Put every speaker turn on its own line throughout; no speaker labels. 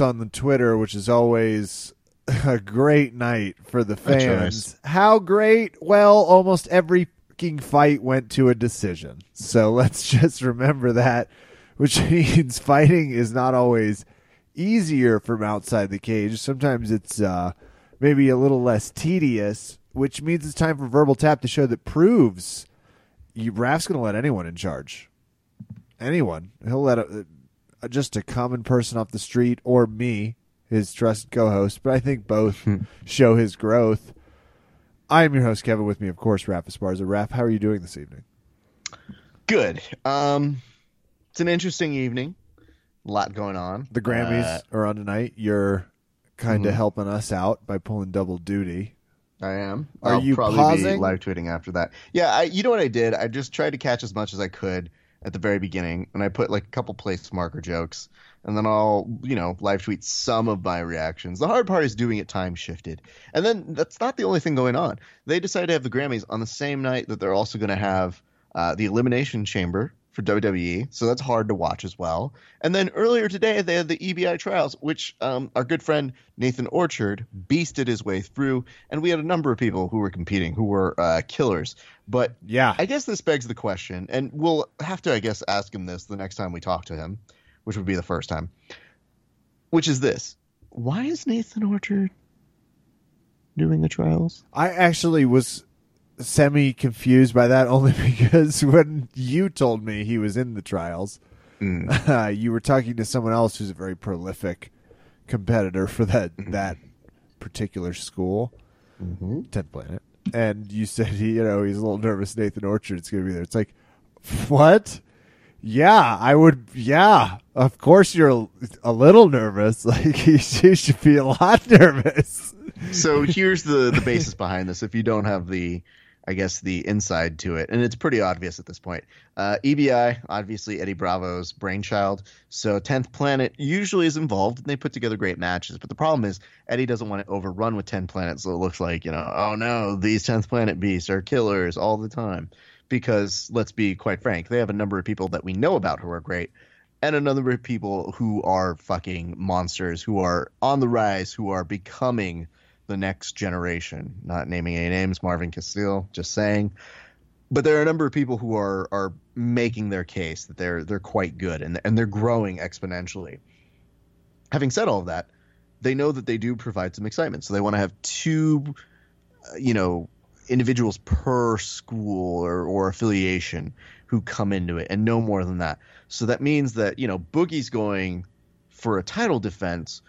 on the Twitter, which is always a great night for the fans. How great? Well, almost every fucking fight went to a decision. So let's just remember that, which means fighting is not always easier from outside the cage. Sometimes it's uh, maybe a little less tedious, which means it's time for Verbal Tap, the show that proves you, Raf's going to let anyone in charge. Anyone. He'll let a, a, just a common person off the street or me, his trusted co-host. But I think both show his growth. I am your host, Kevin. With me, of course, Raf Esparza. Raph, how are you doing this evening?
Good. Um, it's an interesting evening. A lot going on.
The Grammys
Uh,
are on tonight. You're kind of
Mhm.
helping us out by pulling double duty.
I am.
Are
I'll
you
probably
pausing?
Be live tweeting after that. Yeah. I, you know what I did? I just tried to catch as much as I could at the very beginning, and I put like a couple place marker jokes, and then I'll you know live tweet some of my reactions. The hard part is doing it time shifted, and then that's not the only thing going on. They decided to have the Grammys on the same night that they're also going to have uh, the Elimination Chamber for WWE, so that's hard to watch as well. And then earlier today, they had the EBI trials, which um, our good friend Nathan Orchard beasted his way through, and we had a number of people who were competing who were uh, killers. But
Yeah.
I guess this begs the question, and we'll have to, I guess, ask him this the next time we talk to him, which would be the first time, which is this: Why is Nathan Orchard doing the trials?
I actually was semi confused by that only because when you told me he was in the trials, uh, you were talking to someone else who's a very prolific competitor for that that particular school,
Mm-hmm.
Tenth Planet, and you said he, you know, he's a little nervous. Nathan Orchard's going to be there. It's like, what? Yeah, I would. Yeah, of course you're a, a little nervous. Like you should be a lot nervous.
so here's the the basis behind this. If you don't have the, I guess the inside to it, and it's pretty obvious at this point. Uh, EBI, obviously Eddie Bravo's brainchild. So Tenth Planet usually is involved, and they put together great matches. But the problem is Eddie doesn't want to overrun with Ten Planet. so it looks like you know, oh no, these Tenth Planet beasts are killers all the time. Because let's be quite frank, they have a number of people that we know about who are great, and a number of people who are fucking monsters, who are on the rise, who are becoming the next generation. Not naming any names, Marvin Castile, just saying. But there are a number of people who are are making their case that they're they're quite good and and they're growing exponentially. Having said all of that, they know that they do provide some excitement, so they want to have two, uh, you know, individuals per school or, or affiliation who come into it, and no more than that. So that means that you know Boogie's going for a title defense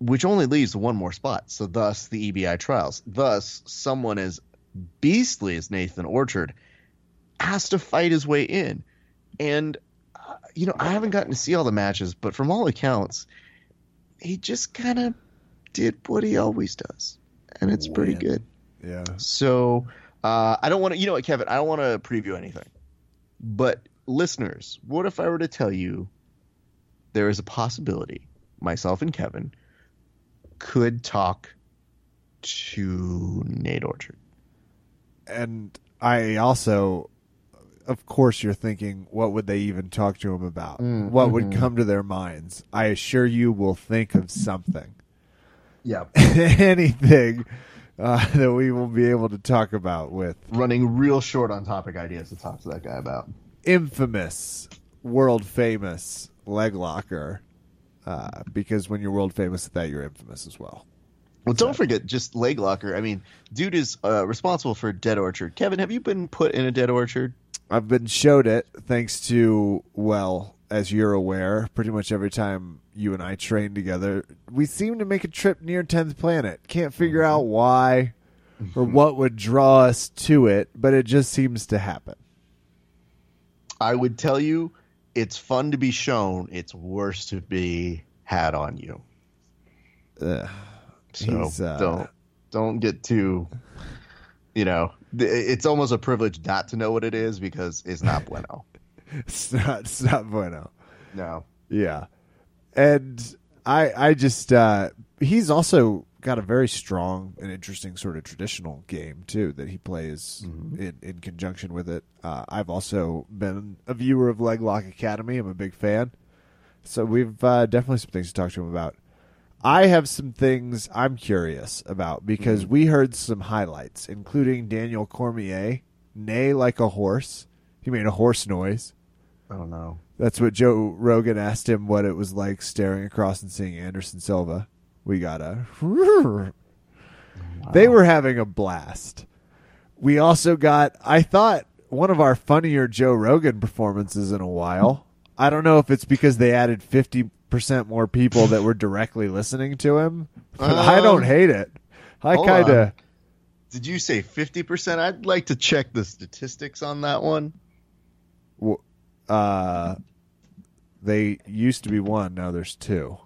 which only leaves one more spot. So thus the EBI trials. Thus someone as beastly as Nathan Orchard has to fight his way in. And uh, you know, I haven't gotten to see all the matches, but from all accounts, he just kind of did what he always does. And it's pretty
Win.
good.
Yeah.
So uh, I don't want to, you know what, Kevin, I don't want to preview anything. But listeners, what if I were to tell you there is a possibility, myself and Kevin could talk to Nate Orchard?
and I also, of course, you're thinking, what would they even talk to him about?
Mm,
what would
mhm.
come to their minds? I assure you, we'll think of something,
Yeah.
anything uh, that we will be able to talk about with
Running real short on topic ideas to talk to that guy about.
infamous, world famous leg locker. Uh, because when you're world famous at that, you're infamous as well.
Well, don't forget just leg locker. I mean, dude is uh, responsible for Dead Orchard. Kevin, have you been put in a Dead Orchard?
I've been showed it thanks to well, as you're aware, pretty much every time you and I train together, we seem to make a trip near 10th Planet. Can't figure out why or what would draw us to it, but it just seems to happen.
I would tell you, it's fun to be shown. It's worse to be had on you.
Ugh.
So
uh,
don't don't get too. You know, it's almost a privilege not to know what it is because it's not bueno.
It's not, it's not bueno.
No.
Yeah. And I I just uh he's also got a very strong and interesting sort of traditional game too that he plays in, in conjunction with it. Uh, I've also been a viewer of Leglock Academy. I'm a big fan. So we've uh, definitely some things to talk to him about. I have some things I'm curious about because we heard some highlights, including Daniel Cormier neigh like a horse. He made a horse noise.
I don't know.
That's what Joe Rogan asked him what it was like staring across and seeing Anderson Silva. We got a. They were having a blast. We also got, I thought, one of our funnier Joe Rogan performances in a while. I don't know if it's because they added 50% more people that were directly listening to him, but I don't
Um,
hate it. I kind of.
Did you say 50%? I'd like to check the statistics on that one.
Uh, they used to be one, now there's two.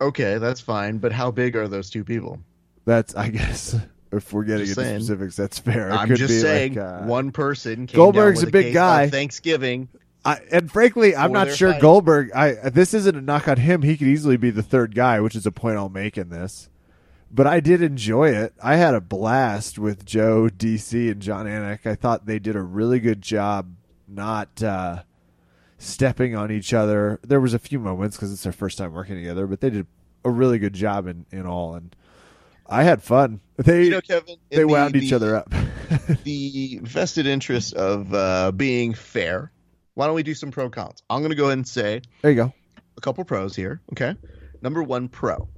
Okay, that's fine. But how big are those two people?
That's, I guess, if we're getting
Just
into
saying.
specifics, that's fair. It
I'm
could
just
be
saying,
like, uh,
one person. Came
Goldberg's
with
a big guy.
Thanksgiving.
I, and frankly, I'm not sure
fight.
Goldberg. I this isn't a knock on him. He could easily be the third guy, which is a point I'll make in this. But I did enjoy it. I had a blast with Joe DC and Jon Anik. I thought they did a really good job not uh, stepping on each other. There was a few moments because it's their first time working together, but they did a really good job in, in all. And I had fun. They
You know, Kevin,
they
the-
wound
the-
each other up.
the vested interest of uh, being fair. Why don't we do some pro cons? I'm going to go ahead and say
there you go.
a couple pros here. Okay. Number one, pro.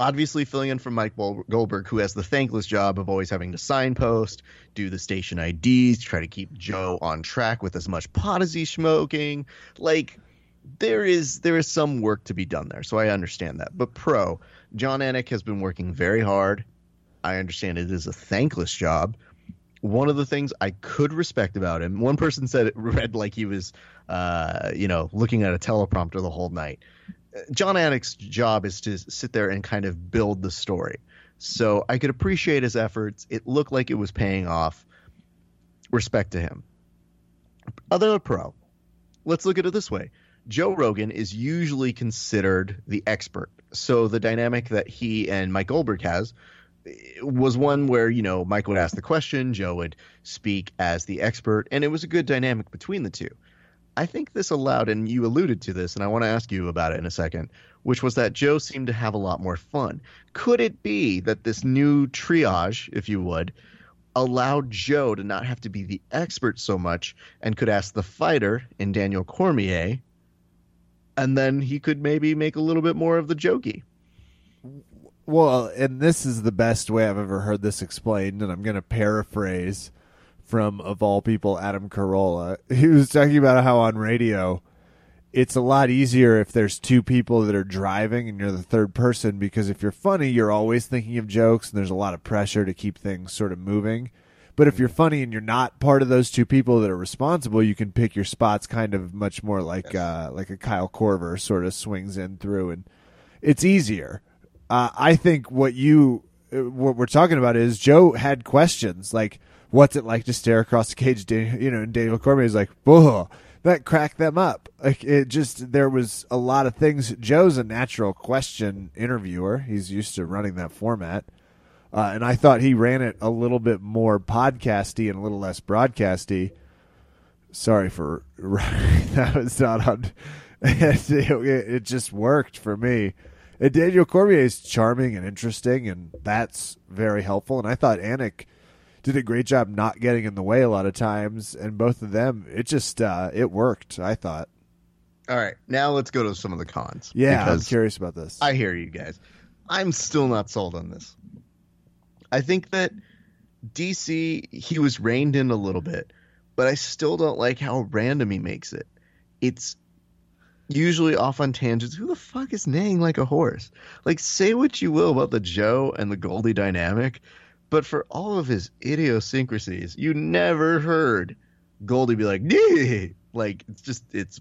Obviously, filling in for Mike Goldberg, who has the thankless job of always having to signpost, do the station IDs, try to keep Joe on track with as much pot as he's smoking. Like, there is there is some work to be done there, so I understand that. But pro, Jon Anik has been working very hard. I understand it is a thankless job. One of the things I could respect about him, one person said it read like he was, uh, you know, looking at a teleprompter the whole night. Jon Anik's job is to sit there and kind of build the story. So I could appreciate his efforts. It looked like it was paying off. Respect to him. Other pro, let's look at it this way. Joe Rogan is usually considered the expert. So the dynamic that he and Mike Goldberg has eh, was one where, you know, Mike would ask the question, Joe would speak as the expert, and it was a good dynamic between the two. I think this allowed, and you alluded to this, and I want to ask you about it in a second, which was that Joe seemed to have a lot more fun. Could it be that this new triage, if you would, allowed Joe to not have to be the expert so much and could ask the fighter in Daniel Cormier, and then he could maybe make a little bit more of the jokey?
Well, and this is the best way I've ever heard this explained, and I'm going to paraphrase from, of all people, Adam Carolla. He was talking about how on radio, it's a lot easier if there's two people that are driving and you're the third person because if you're funny, you're always thinking of jokes, and there's a lot of pressure to keep things sort of moving. But if you're funny and you're not part of those two people that are responsible, you can pick your spots kind of much more like uh, like a Kyle Korver sort of swings in through, and it's easier. Uh, I think what you uh, what we're talking about is Joe had questions like, "What's it like to stare across the cage?" Dan- You know, and Daniel Cormier is like, "Whoa." That cracked them up. Like it just there was a lot of things. Joe's a natural question interviewer. He's used to running that format. Uh, and I thought he ran it a little bit more podcasty and a little less broadcasty. Sorry for that was not on. it, it just worked for me. And Daniel Cormier is charming and interesting, and that's very helpful. And I thought Anik did a great job not getting in the way a lot of times, and both of them, it just uh, it worked. I thought.
All right, now let's go to some of the cons.
Yeah, I'm curious about this.
I hear you guys. I'm still not sold on this. I think that DC he was reined in a little bit, but I still don't like how random he makes it. It's usually off on tangents. Who the fuck is neighing like a horse? Like say what you will about the Joe and the Goldie dynamic, but for all of his idiosyncrasies, you never heard Goldie be like, "Nee!" like it's just it's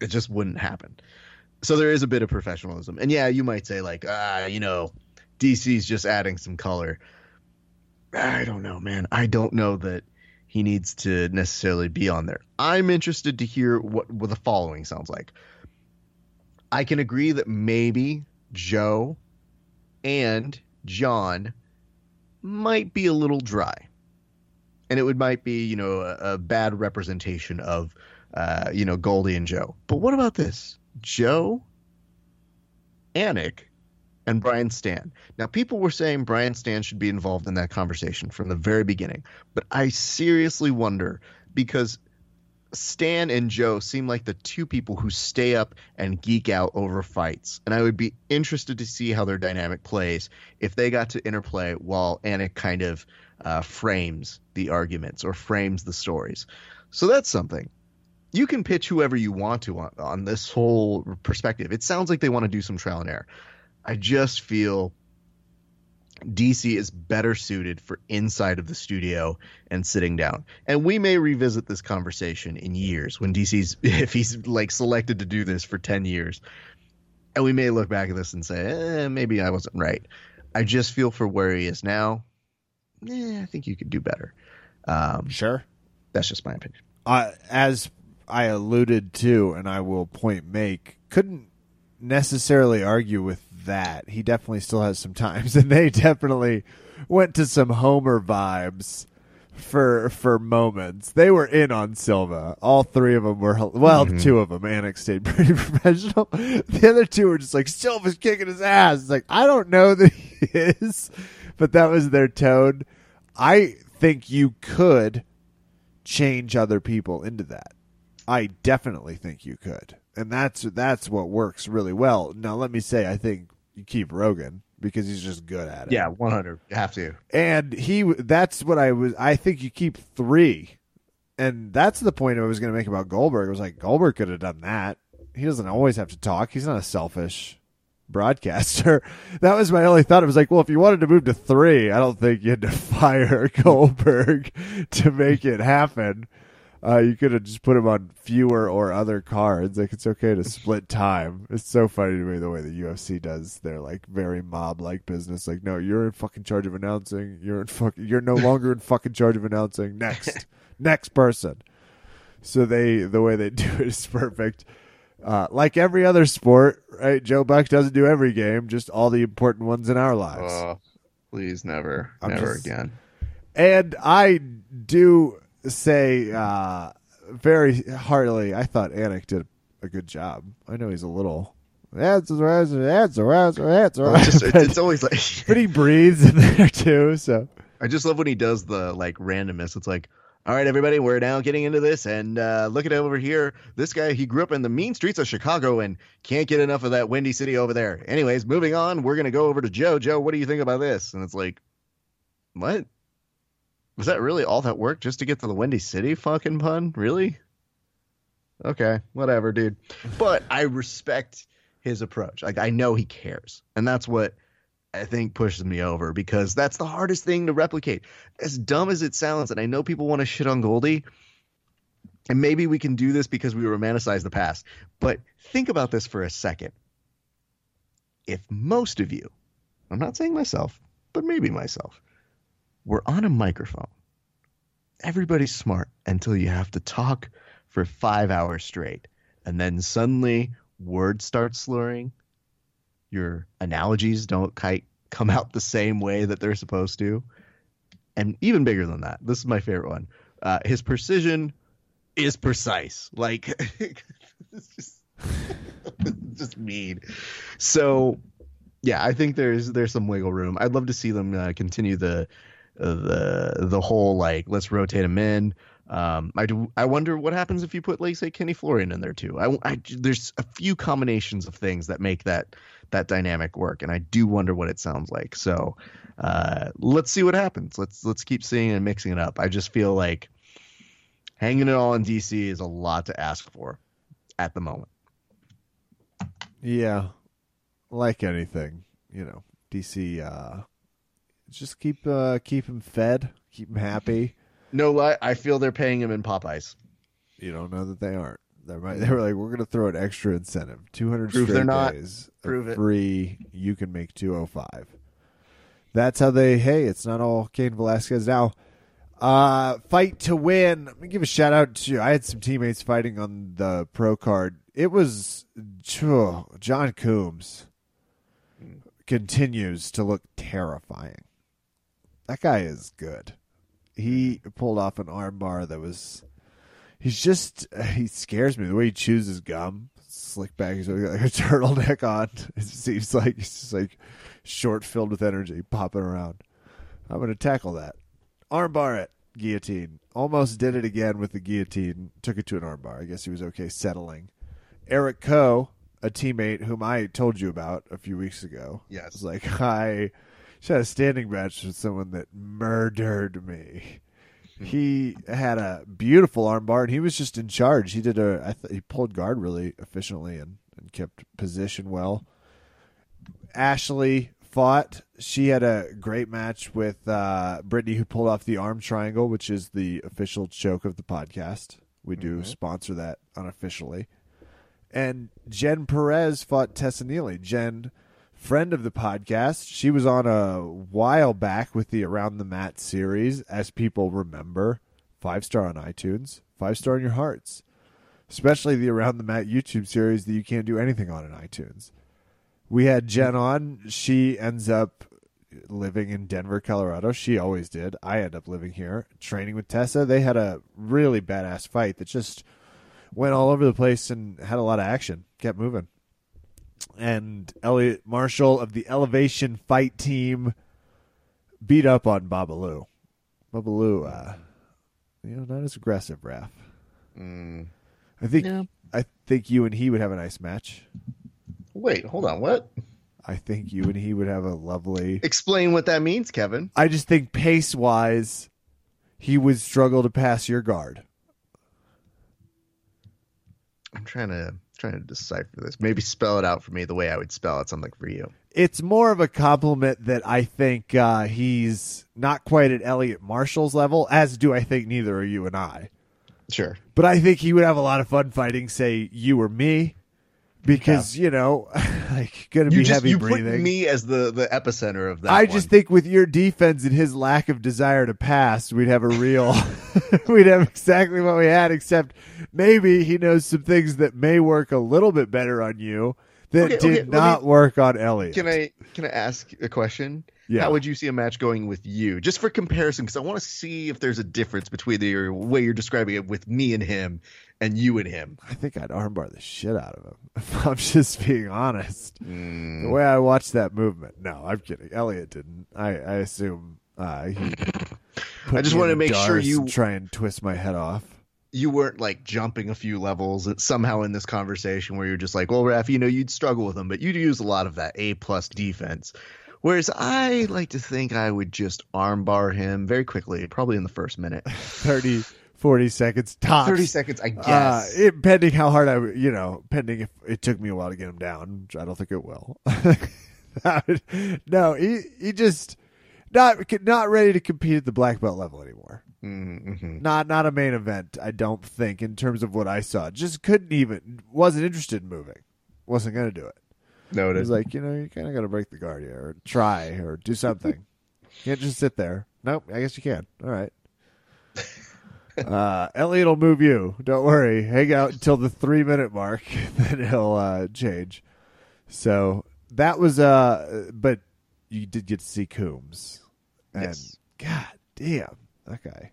it just wouldn't happen. So there is a bit of professionalism. And yeah, you might say like, ah, you know, DC's just adding some color. I don't know, man. I don't know that he needs to necessarily be on there. I'm interested to hear what, what the following sounds like. I can agree that maybe Joe and John might be a little dry. And it would might be, you know, a, a bad representation of uh, you know, Goldie and Joe. But what about this? Joe, Anik, and Brian Stann. Now, people were saying Brian Stann should be involved in that conversation from the very beginning, but I seriously wonder because Stann and Joe seem like the two people who stay up and geek out over fights, and I would be interested to see how their dynamic plays if they got to interplay while Anik kind of uh, frames the arguments or frames the stories. So that's something. You can pitch whoever you want to on, on this whole perspective. It sounds like they want to do some trial and error. I just feel DC is better suited for inside of the studio and sitting down. And we may revisit this conversation in years when DC's if he's like selected to do this for 10 years. And we may look back at this and say, eh, maybe I wasn't right. I just feel for where he is now. Eh, I think you could do better. Um,
Sure.
that's just my opinion.
uh, as I alluded to, and I will point make, couldn't necessarily argue with that. He definitely still has some times, and they definitely went to some Homer vibes for for moments. They were in on Silva. All three of them were well, mm-hmm. two of them. Anik stayed pretty professional. The other two were just like Silva's kicking his ass. It's like I don't know that he is, but that was their tone. I think you could change other people into that. I definitely think you could. And that's that's what works really well. Now let me say I think you keep Rogan because he's just good at it.
Yeah, 100. You have to.
And he that's what I was I think you keep 3. And that's the point I was going to make about Goldberg. I was like Goldberg could have done that. He doesn't always have to talk. He's not a selfish broadcaster. That was my only thought. It was like, well, if you wanted to move to 3, I don't think you had to fire Goldberg to make it happen. Uh, you could have just put him on fewer or other cards. Like it's okay to split time. It's so funny to me the way the UFC does their like very mob like business. Like, no, you're in fucking charge of announcing. You're in fuck. You're no longer in fucking charge of announcing. Next, next person. So they the way they do it is perfect. Uh, like every other sport, right? Joe Buck doesn't do every game, just all the important ones in our lives.
Oh, please never,
I'm
never
just-
again.
And I do say uh, very heartily, I thought Anik did a good job. I know he's a little. That's that's that's that's that's
Well, it's, just, it's always like
but he breathes in there too. So
I just love when he does the like randomness. It's like, all right, everybody, we're now getting into this, and uh, look at over here. This guy, he grew up in the mean streets of Chicago and can't get enough of that windy city over there. Anyways, moving on, we're gonna go over to Joe. Joe, what do you think about this? And it's like, what? Was that really all that work just to get to the windy city fucking pun? Really? Okay, whatever, dude. But I respect his approach. Like I know he cares, and that's what I think pushes me over because that's the hardest thing to replicate. As dumb as it sounds, and I know people want to shit on Goldie, and maybe we can do this because we romanticize the past. But think about this for a second. If most of you, I'm not saying myself, but maybe myself, were on a microphone, everybody's smart until you have to talk for five hours straight, and then suddenly words start slurring your analogies don't quite come out the same way that they're supposed to. And even bigger than that, this is my favorite one. Uh, his precision is precise. Like it's just just mean. So yeah, I think there's there's some wiggle room. I'd love to see them uh, continue the the the whole like let's rotate him in. Um, I do. I wonder what happens if you put, like, say, Kenny Florian in there too. I, I- there's a few combinations of things that make that that dynamic work, and I do wonder what it sounds like. So, uh, let's see what happens. Let's let's keep seeing and mixing it up. I just feel like hanging it all in DC is a lot to ask for at the moment.
yeah, like anything, you know, DC. Uh, just keep uh, keep him fed, keep him happy.
No lie, I feel they're paying him in Popeyes.
You don't know that they aren't. They might. They were like, we're going to throw an extra incentive, two hundred straight
they're not.
days,
Prove it.
free. You can make two oh five. That's how they. Hey, it's not all Cain Velasquez now. Uh, fight to win. Let me give a shout out to. I had some teammates fighting on the pro card. It was phew, John Coombs continues to look terrifying. That guy is good. He hmm. pulled off an armbar that was. He's just he scares me the way he chews his gum. Slick back. He's got like a turtleneck on. It seems like he's just like short, filled with energy, popping around. I'm to tackle that. Armbar it. Guillotine. Almost did it again with the guillotine. Took it to an armbar. I guess he was okay settling. Eric Coe, a teammate whom I told you about a few weeks ago.
Yes.
was like I just had a standing match with someone that murdered me. He had a beautiful armbar, and he was just in charge. He did a, I th- he pulled guard really efficiently and, and kept position well. Ashley fought. She had a great match with uh, Brittany, who pulled off the arm triangle, which is the official choke of the podcast. We do sponsor that unofficially. And Jen Perez fought Tessa Neely. Jen, friend of the podcast, she was on a while back with the Around the Mat series, as people remember. Five star on iTunes, five star in your hearts. Especially the Around the Mat YouTube series that you can't do anything on in iTunes. We had Jen on. She ends up living in Denver, Colorado. She always did. I end up living here, training with Tessa. They had a really badass fight that just went all over the place and had a lot of action. Kept moving. And Elliot Marshall of the Elevation Fight Team beat up on Babalu. Babalu, uh, you know, not as aggressive, Raph.
Mm.
I think
Yeah.
I think you and he would have a nice match.
Wait, hold on. What?
I think you and he would have a lovely.
Explain what that means, Kevin.
I just think pace wise, he would struggle to pass your guard.
I'm trying to trying to decipher this. Maybe spell it out for me the way I would spell out something for you.
It's more of a compliment that I think uh, he's not quite at Elliot Marshall's level, as do I think neither are you and I.
Sure.
But I think he would have a lot of fun fighting, say, you or me, because, you know, like, going to
You
be
just
heavy
you put
breathing.
me as the the epicenter of that.
I
one.
just think with your defense and his lack of desire to pass, we'd have a real, we'd have exactly what we had, except maybe he knows some things that may work a little bit better on you that
Okay,
did
okay, let me-
not work on Elliot.
Can I can I ask a question?
Yeah.
How would you see a match going with you, just for comparison? Because I want to see if there's a difference between the way you're describing it with me and him, and you and him.
I think I'd armbar the shit out of him. If I'm just being honest.
Mm.
The way I watched that movement. No, I'm kidding. Elliot didn't. I, I assume uh, he.
I just wanted to make sure you-
try and twist my head off.
You weren't like jumping a few levels and somehow in this conversation where you're just like, well, Raf, you know, you'd struggle with him, but you'd use a lot of that A plus defense. Whereas I like to think I would just armbar him very quickly, probably in the first minute.
30, 40 seconds tops.
30 seconds, I guess.
Uh, it, pending how hard I, you know, pending if it took me a while to get him down, which I don't think it will. Would- no, he he just not not ready to compete at the black belt level anymore.
mm-hmm.
Not not a main event, I don't think, in terms of what I saw. Just couldn't even wasn't interested in moving. Wasn't gonna do it. No
It
was like, you know, you kinda gotta break the guard here, or try, or do something. Can't just sit there. Nope, I guess you can. All right. Uh, Elliot will move you. Don't worry. Hang out until the three minute mark, then he'll uh, change. So that was uh, but you did get to see Coombs, and
Yes.
God damn, that guy.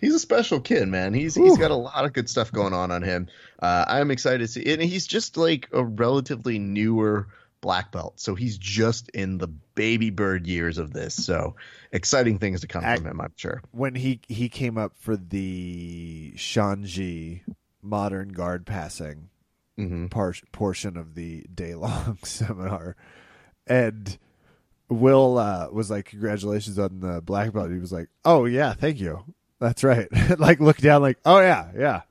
He's a special kid, man. He's he's got a lot of good stuff going on on him. Uh, I'm excited to see, and he's just like a relatively newer black belt, so he's just in the baby bird years of this. So exciting things to come
Ac-
from him, I'm sure.
when he he came up for the Shanji modern guard passing
hmm
par- portion of the day long seminar, and Will uh, was like, "Congratulations on the black belt." He was like, "Oh yeah, thank you. That's right." like look down, like, "Oh yeah, yeah."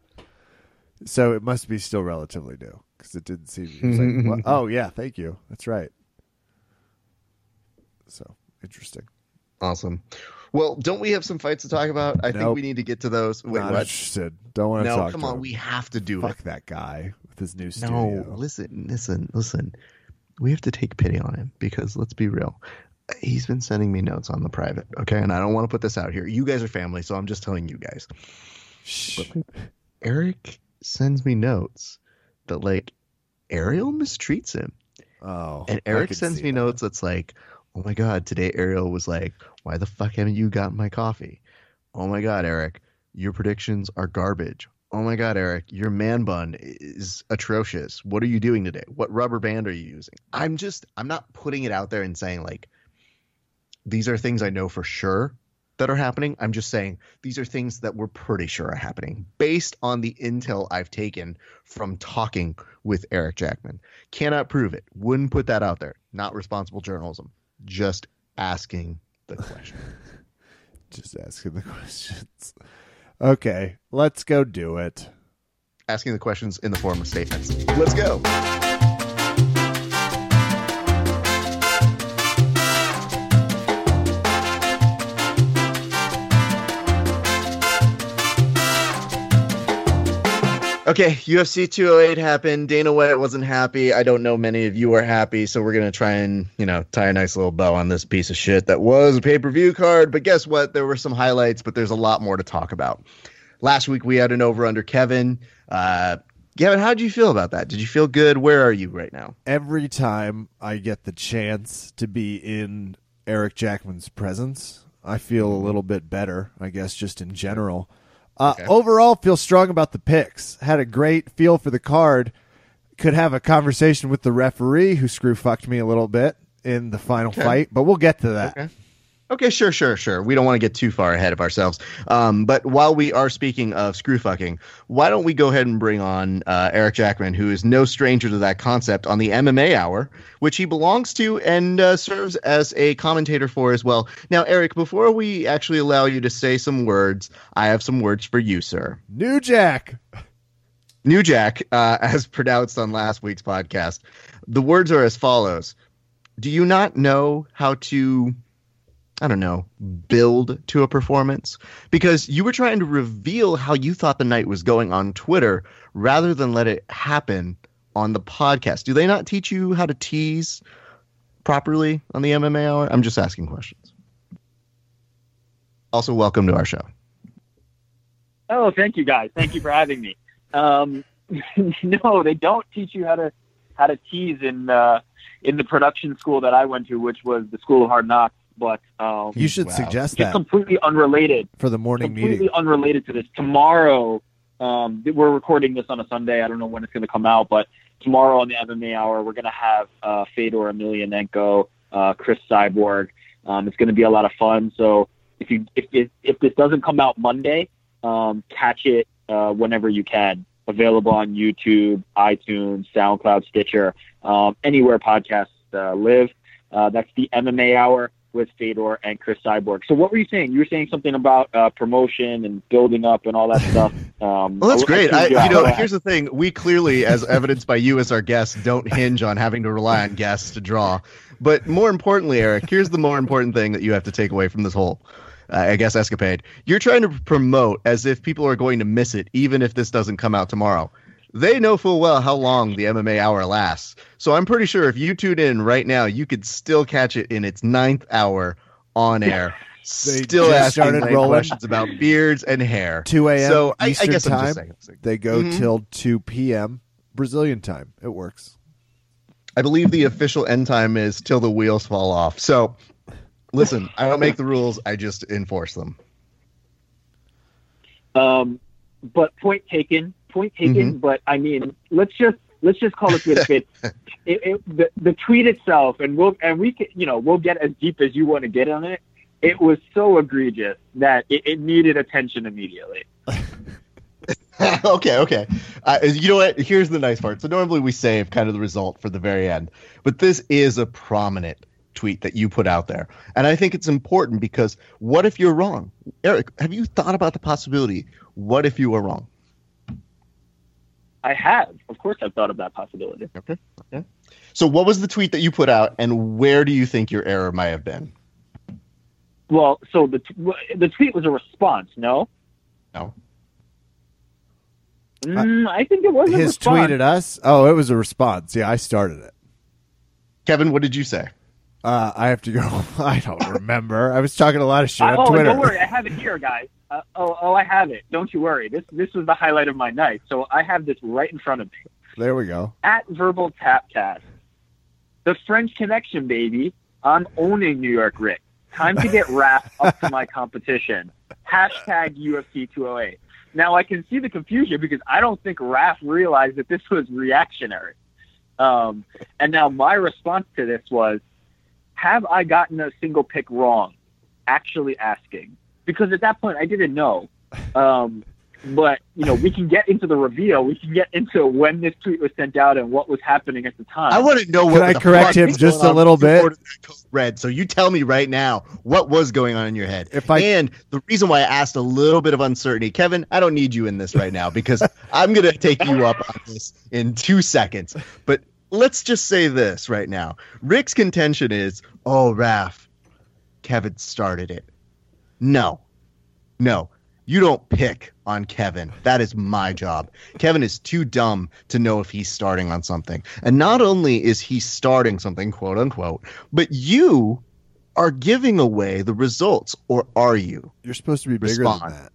So it must be still relatively new because it didn't seem. Was like, "What? "Oh yeah, thank you. That's right." So interesting.
Awesome. Well, don't we have some fights to talk about? I think we need to get to those. Wait,
Not
what?
interested. Don't want to
No,
talk.
come
to
on.
him.
We have to do
Fuck
it.
that guy with his new
No, listen, listen, listen. We have to take pity on him because let's be real. He's been sending me notes on the private, okay? And I don't want to put this out here. You guys are family, so I'm just telling you guys.
Shh.
Eric sends me notes that like Ariel mistreats him.
Oh,
And Eric sends me
that.
notes that's like, "Oh my god, today Ariel was like, why the fuck haven't you gotten my coffee? Oh my god, Eric, your predictions are garbage. oh my god, Eric, your man bun is atrocious. What are you doing today? What rubber band are you using? I'm just I'm not putting it out there and saying like these are things I know for sure that are happening. I'm just saying these are things that we're pretty sure are happening based on the intel I've taken from talking with Eric Jackman. Cannot prove it. Wouldn't put that out there. Not responsible journalism. Just asking the question.
Just asking the questions. Okay, let's go do it.
asking the questions in the form of statements. Let's go. Okay, UFC 208 happened. Dana White wasn't happy. I don't know many of you are happy, so we're gonna try and you know tie a nice little bow on this piece of shit that was a pay per view card. But guess what? There were some highlights, but there's a lot more to talk about. Last week we had an over under Kevin. Uh, Kevin, how did you feel about that? Did you feel good? Where are you right now?
Every time I get the chance to be in Eric Jackman's presence, I feel a little bit better, I guess, just in general. Uh,
Okay.
Overall, feel strong about the picks. Had a great feel for the card. Could have a conversation with the referee who screw fucked me a little bit in the final fight, but we'll get to that.
Okay. Okay, sure, sure, sure. We don't want to get too far ahead of ourselves. Um, but while we are speaking of screw fucking, why don't we go ahead and bring on uh, Eric Jackman, who is no stranger to that concept on the MMA Hour, which he belongs to and uh, serves as a commentator for as well. Now, Eric, before we actually allow you to say some words, I have some words for you, sir.
New Jack.
New Jack, uh, as pronounced on last week's podcast, the words are as follows Do you not know how to, I don't know, build to a performance? Because you were trying to reveal how you thought the night was going on Twitter rather than let it happen on the podcast. Do they not teach you how to tease properly on the MMA Hour? I'm just asking questions. Also, welcome to our show.
Oh, thank you guys. Thank you for having me. Um, no, they don't teach you how to how to tease in uh, in the production school that I went to, which was the School of Hard Knocks. But um,
You should
Wow.
suggest
just
that
completely unrelated.
for the morning
completely
meeting.
Completely unrelated to this. Tomorrow, um, we're recording this on a Sunday. I don't know when it's going to come out, but tomorrow on the MMA Hour, we're going to have uh, Fedor Emelianenko, uh, Cris Cyborg. Um, it's going to be a lot of fun. So if you if if, if this doesn't come out Monday, um, catch it uh, whenever you can. Available on YouTube, iTunes, SoundCloud, Stitcher, um, anywhere podcasts uh, live. Uh, that's the MMA Hour with Fedor and Cris Cyborg. So what were you saying? You were saying something about uh, promotion and building up and all that stuff. Um,
Well, that's
I-
great.
I
I, you know,
out.
here's the thing: we clearly, as evidenced by you as our guest, don't hinge on having to rely on guests to draw. But more importantly, Eric, here's the more important thing that you have to take away from this whole, uh, I guess, escapade. You're trying to promote as if people are going to miss it, even if this doesn't come out tomorrow. They know full well how long the MMA hour lasts. So I'm pretty sure if you tune in right now, you could still catch it in its ninth hour on air. Still
just
asking
started rolling.
questions about beards and hair.
2 a.m.
So I, I
Eastern
guess I'm
time.
just saying.
They go
Mhm.
till 2 p.m. Brazilian time. It works.
I believe the official end time is till the wheels fall off. So, listen, I don't make the rules; I just enforce them.
Um, but point taken, point taken.
Mm-hmm.
But I mean, let's just let's just call it what it, it, it the, the tweet itself, and we'll and we can you know we'll get as deep as you want to get on it. It was so egregious that it, it needed attention immediately.
okay, okay. Uh, you know what? Here's the nice part. So normally we save kind of the result for the very end, but this is a prominent tweet that you put out there, and I think it's important because what if you're wrong, Eric? Have you thought about the possibility? What if you were wrong?
I have, of course, I've thought of that possibility.
Okay. Okay. So what was the tweet that you put out, and where do you think your error might have been?
Well, so the t- the tweet was a response. No.
No.
Mm, I think it was a
His
response.
tweet at us. Oh, it was a response. Yeah, I started it.
Kevin, what did you say?
Uh, I have to go. I don't remember. I was talking a lot of shit
I-
on
oh,
Twitter.
don't worry, I have it here, guys. Uh, oh, oh, I have it. Don't you worry. This this was the highlight of my night. So I have this right in front of me.
There we go.
At Verbal Tapcast, the French Connection, baby. I'm owning New York Rick. Time to get Raph up to my competition. Hashtag UFC 208. now I can see the confusion because I don't think Raph realized that this was reactionary. Um, and now my response to this was, have I gotten a single pick wrong? Actually asking because at that point I didn't know. Um, but you know, we can get into the reveal. We can get into when this tweet was sent out and what was happening at the time.
I want to know
Can
what
I correct him just a little bit?
order that code Red. So you tell me right now what was going on in your head.
If I-
and the reason why I asked a little bit of uncertainty, Kevin, I don't need you in this right now because I'm gonna take you up on this in two seconds. But let's just say this right now. Rick's contention is, oh, Raph, Kevin started it. No, no, you don't pick on Kevin. That is my job. Kevin is too dumb to know if he's starting on something. And not only is he starting something, quote unquote, but you are giving away the results, or are you?
You're supposed to be bigger
Respond.
than that.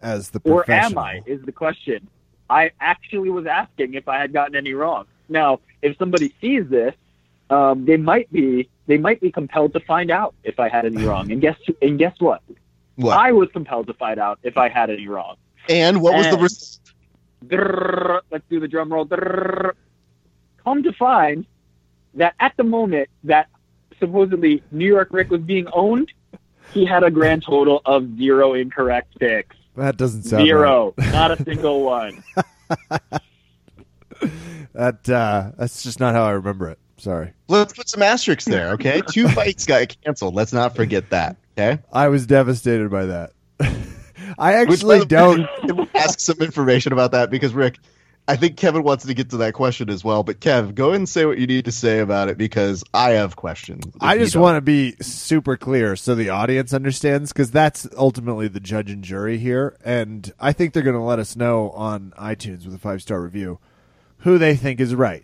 As the
or am I? Is the question. I actually was asking if I had gotten any wrong. Now, if somebody sees this, um, they might be they might be compelled to find out if I had any wrong. And guess and guess what?
What?
I was compelled to find out if I had any wrong.
and what was the result?
Let's do the drum roll. Drrrr. Come to find that at the moment that supposedly New York Rick was being owned, he had a grand total of zero incorrect picks.
That doesn't sound right.
Zero, not a single one.
That uh, that's just not how I remember it. Sorry.
Let's put some asterisks there, okay? Two fights got canceled. Let's not forget that, okay?
I was devastated by that. I actually
by the
don't.
way, ask some information about that because Rick, I think Kevin wants to get to that question as well. But Kev, go ahead and say what you need to say about it because I have questions.
I just want to be super clear so the audience understands because that's ultimately the judge and jury here. And I think they're going to let us know on iTunes with a five star review who they think is right.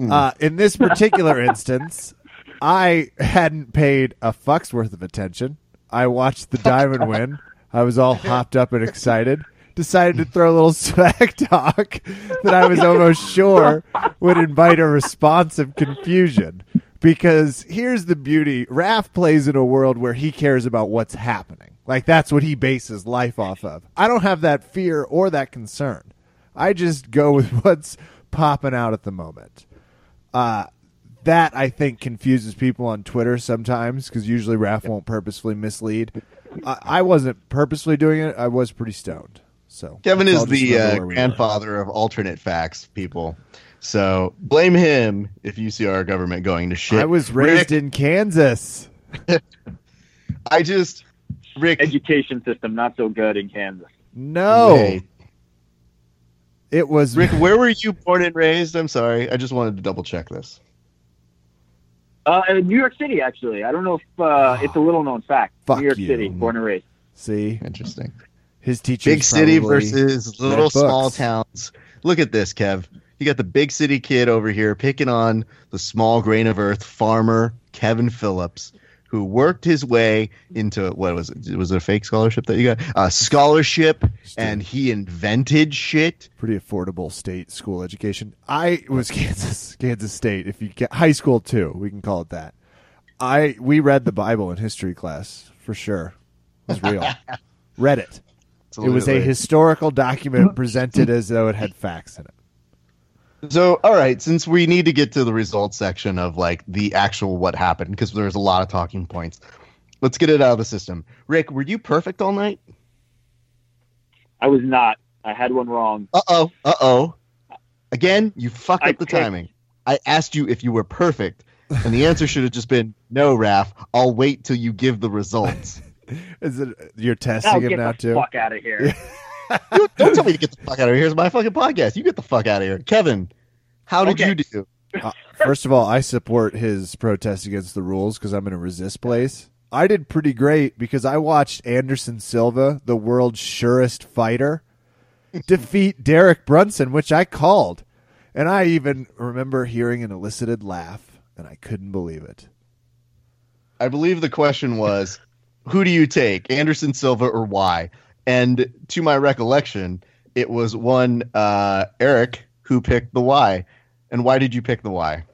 Uh, in this particular instance, I hadn't paid a fuck's worth of attention. I watched the diamond win. I was all hopped up and excited. Decided to throw a little smack talk that I was almost sure would invite a response of confusion. Because here's the beauty Raph plays in a world where he cares about what's happening. Like that's what he bases life off of. I don't have that fear or that concern. I just go with what's popping out at the moment. Uh, that I think confuses people on Twitter sometimes because usually Raph won't purposefully mislead. I, I wasn't purposefully doing it. I was pretty stoned. So
Kevin is the uh,
where we were.
grandfather of alternate facts, people. So blame him if you see our government going to shit.
I was raised
Rick,
in Kansas.
I just Rick.
Education system not so good in Kansas.
No,
Hey,
it was
Rick, where were you born and raised? I'm sorry. I just wanted to double check this.
Uh, in New York City, actually. I don't know if uh, it's a little known fact.
Fuck
New York
you.
City, born and raised.
See,
Interesting.
his teacher.
Big city versus little small towns. Look at this, Kev. You got the big city kid over here picking on the small grain of earth farmer Kevin Phillips, who worked his way into what was it? Was it a fake scholarship that you got? A scholarship, and he invented shit.
pretty affordable state school education. I was Kansas, Kansas State. If you get high school too, we can call it that. I we read the Bible in history class for sure. It was real. read it. It was a historical document presented as though it had facts in it.
So, all right, since we need to get to the results section of like the actual what happened, because there's a lot of talking points, let's get it out of the system. Rick, were you perfect all night?
I was not. I had one wrong.
Uh oh, uh oh. Again, you fucked
I
up the
picked-
timing. I asked you if you were perfect, and the answer should have just been no, Raph. I'll wait till you give the results.
Is it you're
Now
testing him
get
now
the
too?
fuck out of here.
You- don't tell me to get the fuck out of here. Here's my fucking podcast. You get the fuck out of here, Kevin. How did
Okay.
you do?
Uh, first of all, I support his protest against the rules because I'm in a resist place. I did pretty great because I watched Anderson Silva, the world's surest fighter, defeat Derek Brunson, which I called. And I even remember hearing an elicited laugh, and I couldn't believe it.
I believe the question was, who do you take, Anderson Silva or why? And to my recollection, it was one uh, Eric who picked the Y. And why did you pick the Y?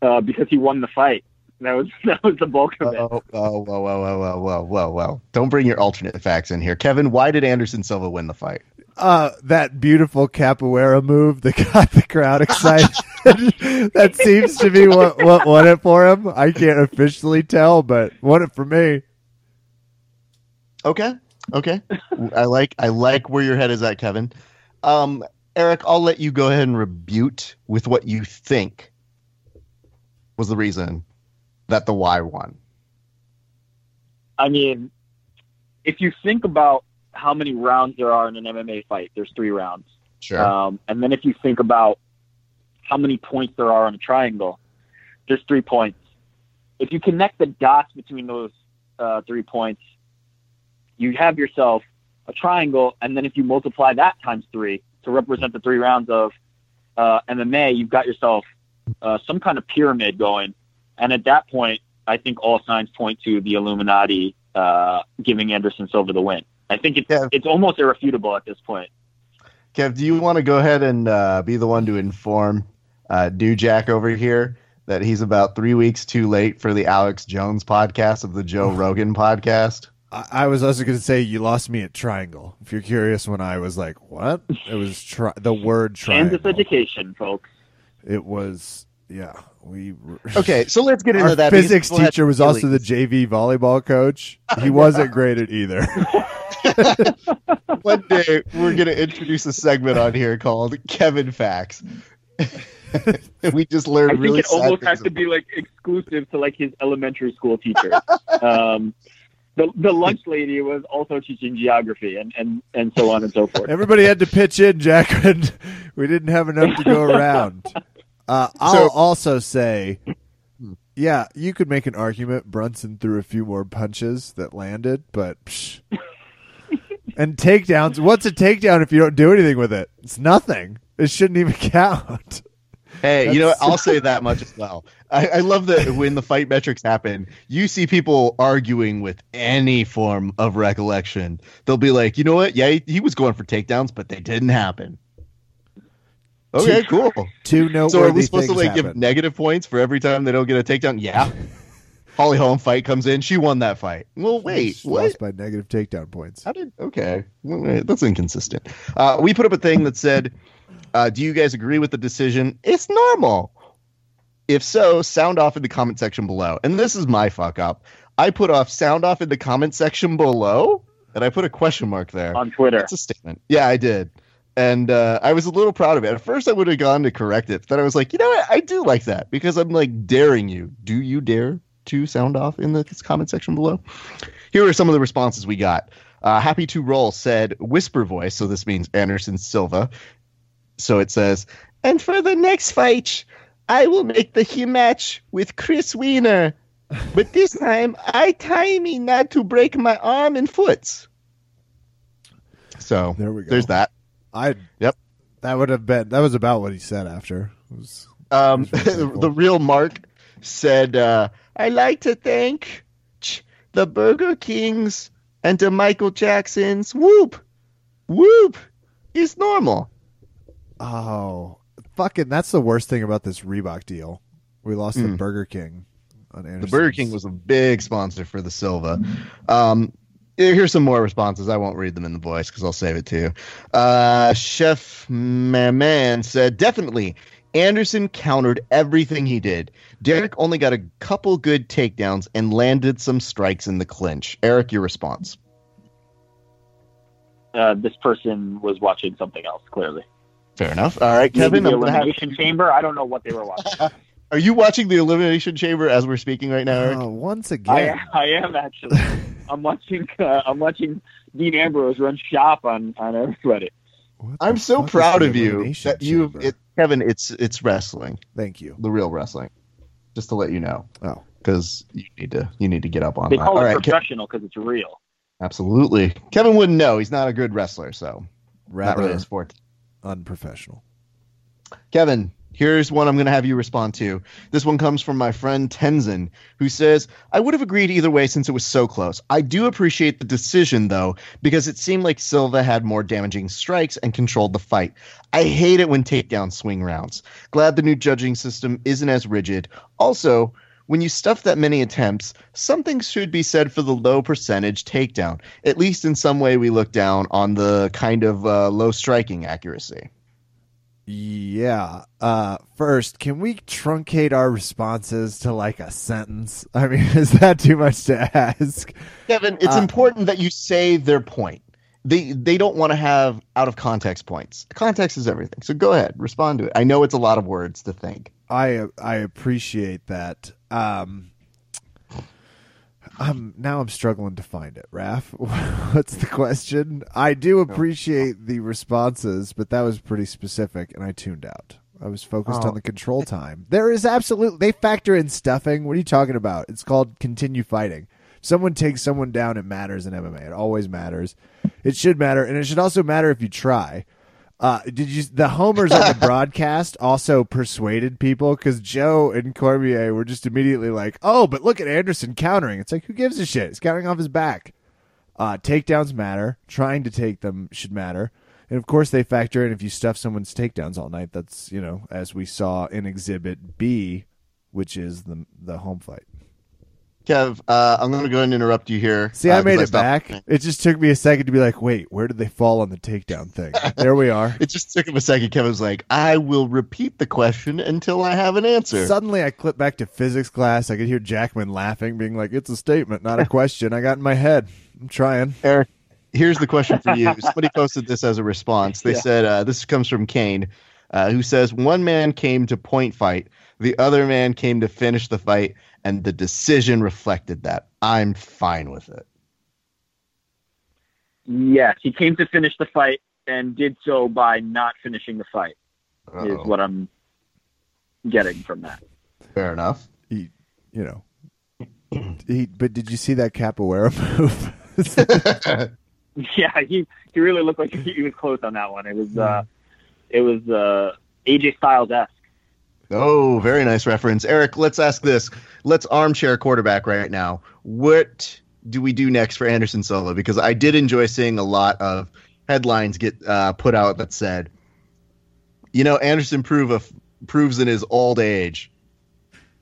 Uh, because he won the fight. That was that was the bulk of it.
Oh, oh, whoa, whoa, whoa, whoa, whoa, whoa, whoa! Don't bring your alternate facts in here, Kevin. Why did Anderson Silva win the fight?
Uh, that beautiful capoeira move that got the crowd excited. that seems to be what what won it for him. I can't officially tell, but won it for me.
Okay, okay. I like I like where your head is at, Kevin. Um, Eric, I'll let you go ahead and rebut with what you think was the reason that the Y won.
I mean, if you think about how many rounds there are in an MMA fight, there's three rounds.
Sure.
Um, and then if you think about how many points there are on a triangle, there's three points. If you connect the dots between those uh, three points, you have yourself a triangle. And then if you multiply that times three to represent the three rounds of uh, MMA, you've got yourself uh, some kind of pyramid going. And at that point, I think all signs point to the Illuminati uh, giving Anderson Silva the win. I think it's it's almost irrefutable at this point.
Kev, do you want to go ahead and uh, be the one to inform uh, New Jack over here that he's about three weeks too late for the Alex Jones podcast of the Joe Rogan podcast?
I, I was also going to say you lost me at triangle. If you're curious, when I was like, "What?" It was tri- the word triangle.
Kansas education, folks.
It was yeah. We were-
Okay, so let's get into
Our
that.
physics teacher was also the. JV volleyball coach. He wasn't great at either.
One day we're gonna introduce a segment on here called Kevin Facts. we just learned.
I think
really
it
sad
almost has to be like exclusive to like his elementary school teacher. um, the the lunch lady was also teaching geography and, and, and so on and so forth.
Everybody had to pitch in, Jack. and we didn't have enough to go around. Uh, I'll
So-
also say, yeah, you could make an argument. Brunson threw a few more punches that landed, but psh. and takedowns. What's a takedown if you don't do anything with it? It's nothing. It shouldn't even count.
Hey, you know what? I'll say that much as well. I, I love that when the fight metrics happen, you see people arguing with any form of recollection. They'll be like, you know what? Yeah, he, he was going for takedowns, but they didn't happen. Okay, cool.
Two no.
So are we supposed to like give negative points for every time they don't get a takedown? Yeah. Holly Holm fight comes in. She won that fight. Well, wait,
She
what?
Lost by negative takedown points.
How did? Okay, that's inconsistent. Uh, we put up a thing that said, uh, "Do you guys agree with the decision? It's normal. If so, sound off in the comment section below." And this is my fuck up. I put off sound off in the comment section below, and I put a question mark there.
on Twitter.
That's a statement. Yeah, I did. And uh, I was a little proud of it. At first, I would have gone to correct it, but then I was like, you know what? I do like that because I'm like daring you. Do you dare to sound off in the comment section below? Here are some of the responses we got. Uh, Happy to Roll said whisper voice, so this means Anderson Silva. So it says, and for the next fight, I will make the he match with Chris Weidman. But this time, I tie me not to break my arm and foot. So
There we go.
there's that.
I
Yep.
That would have been that was about what he said after. It was
Um,
simple.
the real Mark said, uh, "I like to thank the Burger Kings and the Michael Jacksons. Whoop, whoop, is normal."
oh fucking that's the worst thing about this Reebok deal. We lost the
Mm.
Burger King on
The Burger King was a big sponsor for the Silva. Um, here's some more responses. I won't read them in the voice because I'll save it to you. Uh, Chef Man said, definitely. Anderson countered everything he did. Derek only got a couple good takedowns and landed some strikes in the clinch. Eric, your response.
Uh, this person was watching something else. Clearly,
Fair enough. All right,
Maybe
Kevin,
the
I'm gonna have-
elimination chamber. I don't know what they were watching.
are you watching the Elimination Chamber as we're speaking right now, Eric?
Oh, once again.
I am actually. I'm watching. Uh, I'm watching Dean Ambrose run shop on on everybody.
What
I'm so proud of you that you,
Chamber?
it, Kevin. It's it's wrestling.
Thank you.
the real wrestling. Just to let you know.
Oh.
Because you need to you need to get up on
They
that.
call
All
it
right,
professional because it's real.
absolutely. Kevin wouldn't know. He's not a good wrestler, so not really his forte.
Unprofessional.
Kevin, here's one I'm going to have you respond to. This one comes from my friend Tenzin, who says, I would have agreed either way since it was so close. I do appreciate the decision, though, because it seemed like Silva had more damaging strikes and controlled the fight. I hate it when takedowns swing rounds. Glad the new judging system isn't as rigid. Also, When you stuff that many attempts, something should be said for the low percentage takedown. At least in some way, we look down on the kind of uh, low striking accuracy.
Yeah. Uh, first, can we truncate our responses to like a sentence? I mean, is that too much to ask?
Kevin, it's
Uh,
important that you say their point. They they don't want to have out of context points. Context is everything. So go ahead, respond to it. I know it's a lot of words to think.
I I appreciate that. Um, I'm now I'm struggling to find it. Raf, what's the question? I do appreciate the responses, but that was pretty specific, and I tuned out. I was focused
Oh.
on the control time. There is absolutely they factor in stuffing. What are you talking about? It's called continue fighting. Someone takes someone down. It matters in MMA. It always matters. It should matter, and it should also matter if you try. Uh, did you the homers on the broadcast also persuaded people because Joe and Cormier were just immediately like, "Oh, but look at Anderson countering." It's like, who gives a shit? He's countering off his back. Uh, takedowns matter. Trying to take them should matter, and of course they factor in if you stuff someone's takedowns all night. That's you know as we saw in Exhibit B, which is the the Holm fight.
Kev, uh, I'm going to go ahead and interrupt you here.
See,
uh,
I made
'cause
it back. It just took me a second to be like, wait, where did they fall on the takedown thing? there we are.
It just took him a second. Kevin was like, "I will repeat the question until I have an answer."
Suddenly, I clip back to physics class. I could hear Jackman laughing, being like, "It's a statement, not a question." I got in my head. I'm trying.
Eric, here's the question for you. Somebody posted this as a response. They
Yeah.
said, uh, this comes from Kane, uh, who says, One man came to point fight, the other man came to finish the fight, and the decision reflected that. I'm fine with it.
Yes, he came to finish the fight and did so by not finishing the fight. Is
Uh-oh.
what I'm getting from that.
Fair enough.
He, you know, he. But did you see that capoeira move?
Yeah, he he really looked like he was close on that one. It was uh, it was uh, AJ Styles esque.
Oh, very nice reference. Eric, let's ask this. Let's armchair quarterback right now. What do we do next for Anderson Silva? Because I did enjoy seeing a lot of headlines get uh, put out that said, you know, Anderson prove a, proves in his old age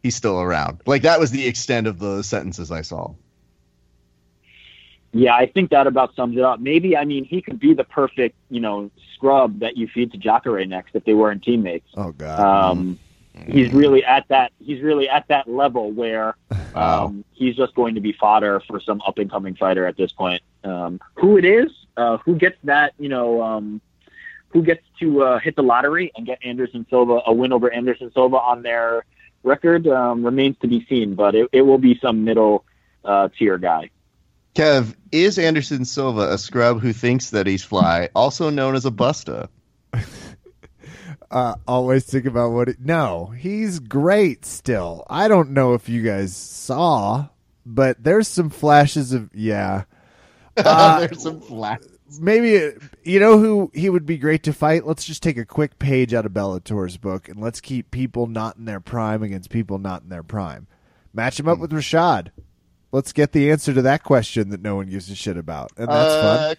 he's still around. Like that was the extent of the sentences I saw.
Yeah, I think that about sums it up. Maybe I mean he could be the perfect you know scrub that you feed to Jacare next if they weren't teammates.
oh God.
Um, he's really at that he's really at that level where
Wow.
um, he's just going to be fodder for some up and coming fighter at this point. Um, who it is, uh, who gets that, you know, um, who gets to uh, hit the lottery and get Anderson Silva a win over Anderson Silva on their record um, remains to be seen. But it, it will be some middle uh, tier guy.
Kev, is Anderson Silva a scrub who thinks that he's fly, also known as a busta?
Uh, always think about what. It, no, he's great still. I don't know if you guys saw, but there's some flashes of yeah. Uh,
There's some flat.
maybe you know who he would be great to fight. Let's just take a quick page out of Bellator's book and let's keep people not in their prime against people not in their prime. Match him up with Rashad. Let's get the answer to that question that no one gives a shit about, and that's fun.
Uh,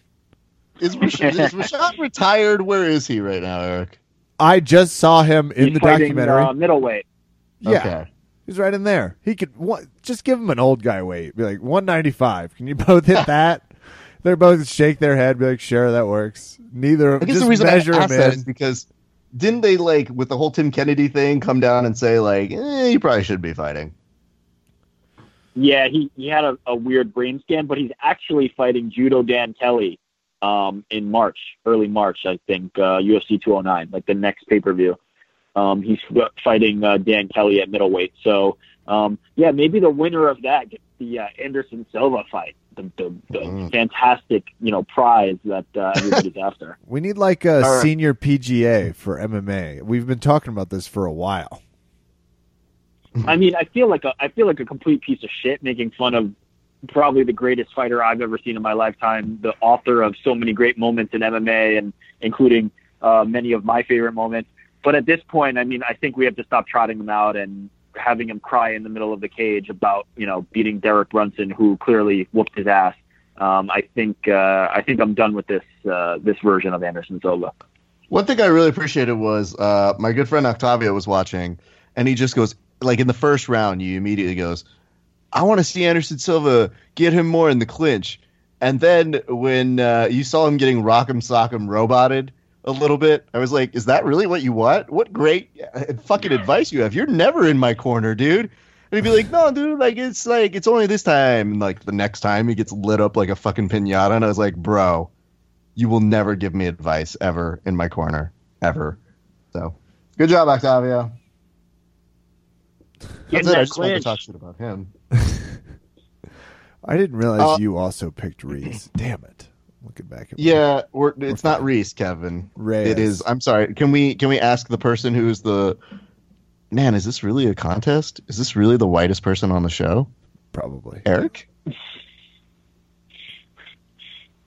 Is Rashad, is Rashad retired? Where is he right now, Eric?
I just saw him in
he's
the
fighting,
documentary.
uh, middleweight.
yeah,
Okay.
he's right in there. He could one, just give him an old guy weight. Be like one ninety five. Can you both hit that? They're both shake their head. Be like, sure, that works. Neither.
I guess
just
the reason I
measure
asked that
in.
is because didn't they like with the whole Tim Kennedy thing come down and say like, eh, you probably should be fighting.
Yeah, he, he had a, a weird brain scan, but he's actually fighting Judo Dan Kelly um, in March, early March, I think, uh, UFC 209, like the next pay per view. Um, he's fighting uh, Dan Kelly at middleweight. So, um, yeah, maybe the winner of that gets the uh, Anderson Silva fight, the, the, the
Mm.
fantastic, you know, prize that uh, everybody's after.
We need like a
right.
senior PGA for MMA. We've been talking about this for a while.
I mean, I feel like a I feel like a complete piece of shit making fun of probably the greatest fighter I've ever seen in my lifetime, the author of so many great moments in MMA and including uh, many of my favorite moments. But at this point, I mean, I think we have to stop trotting him out and having him cry in the middle of the cage about you know beating Derek Brunson, who clearly whooped his ass. Um, I think uh, I think I'm done with this uh, this version of Anderson Silva.
One thing I really appreciated was uh, my good friend Octavio was watching, and he just goes, like in the first round, you immediately goes, I want to see Anderson Silva get him more in the clinch. And then when uh, you saw him getting Rock'em Sock'em roboted a little bit, I was like, is that really what you want? What great uh, fucking advice you have. You're never in my corner, dude. And he'd be like, no, dude, like it's like it's only this time. And like the next time he gets lit up like a fucking pinata. And I was like, bro, you will never give me advice ever in my corner. Ever. So good job, Octavio.
Get
That's it. I just wanted to talk shit about him.
I didn't realize
Uh,
you also picked Reese. Damn it! Looking back at
Yeah, we're, it's not Reese, Kevin.
Reyes.
It is. I'm sorry. Can we can we ask the person who's the man? Is this really a contest? Is this really the whitest person on the show?
probably.
Eric?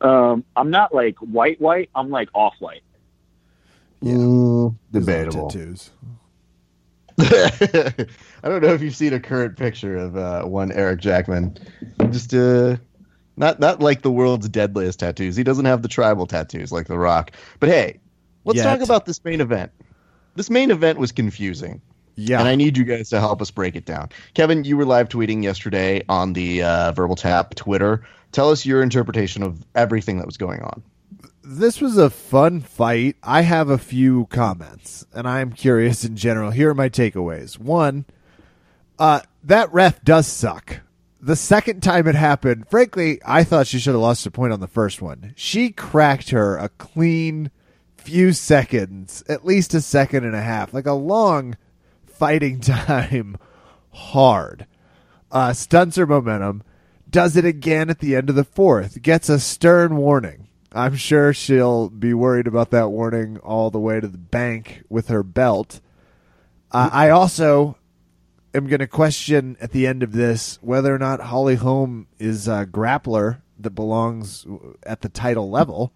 Um, I'm not like white white. I'm like off white.
Yeah.
Mm,
Those are
debatable.
Tattoos.
I don't know if you've seen a current picture of uh, one Eric Jackman. Just uh, not not like the world's deadliest tattoos. He doesn't have the tribal tattoos like The Rock. But hey, let's
Yet.
talk about this main event. This main event was confusing.
Yeah.
And I need you guys to help us break it down. Kevin, you were live tweeting yesterday on the uh, Verbal Tap Twitter. Tell us your interpretation of everything that was going on.
This was a fun fight. I have a few comments, and I'm curious in general. Here are my takeaways. One, uh, that ref does suck. The second time it happened, frankly, I thought she should have lost a point on the first one. She cracked her a clean few seconds, at least a second and a half, like a long fighting time, hard. Uh, stunts her momentum, does it again at the end of the fourth, gets a stern warning. I'm sure she'll be worried about that warning all the way to the bank with her belt. Uh, I also am going to question at the end of this whether or not Holly Holm is a grappler that belongs at the title level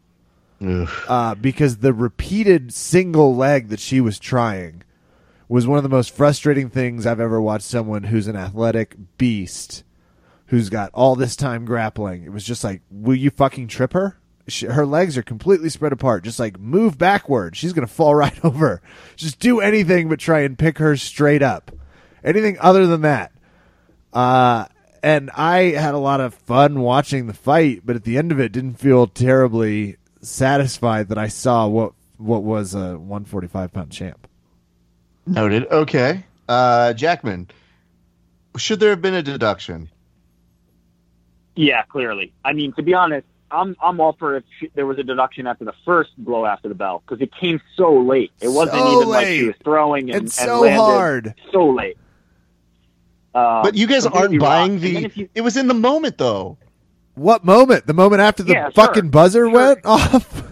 uh, because the repeated single leg that she was trying was one of the most frustrating things I've ever watched someone who's an athletic beast who's got all this time grappling. It was just like, will you fucking trip her? She, her legs are completely spread apart. Just like move backward. She's going to fall right over. Just do anything but try and pick her straight up. Anything other than that. Uh, and I had a lot of fun watching the fight, but at the end of it, didn't feel terribly satisfied that I saw what what was a 145 pound champ.
Noted. Okay. Uh, Jackman, should there have been a deduction?
Yeah, clearly. I mean, to be honest, I'm I'm all for if she, there was a deduction after the first blow after the bell because it came so late. It wasn't
So
even like she was throwing and,
And
and
so
landed
hard.
so late. Um,
But you guys aren't buying
wrong. And then
the.
you-
It was in the moment, though.
What moment? The moment after the
Yeah, sure.
fucking buzzer
Sure.
went off?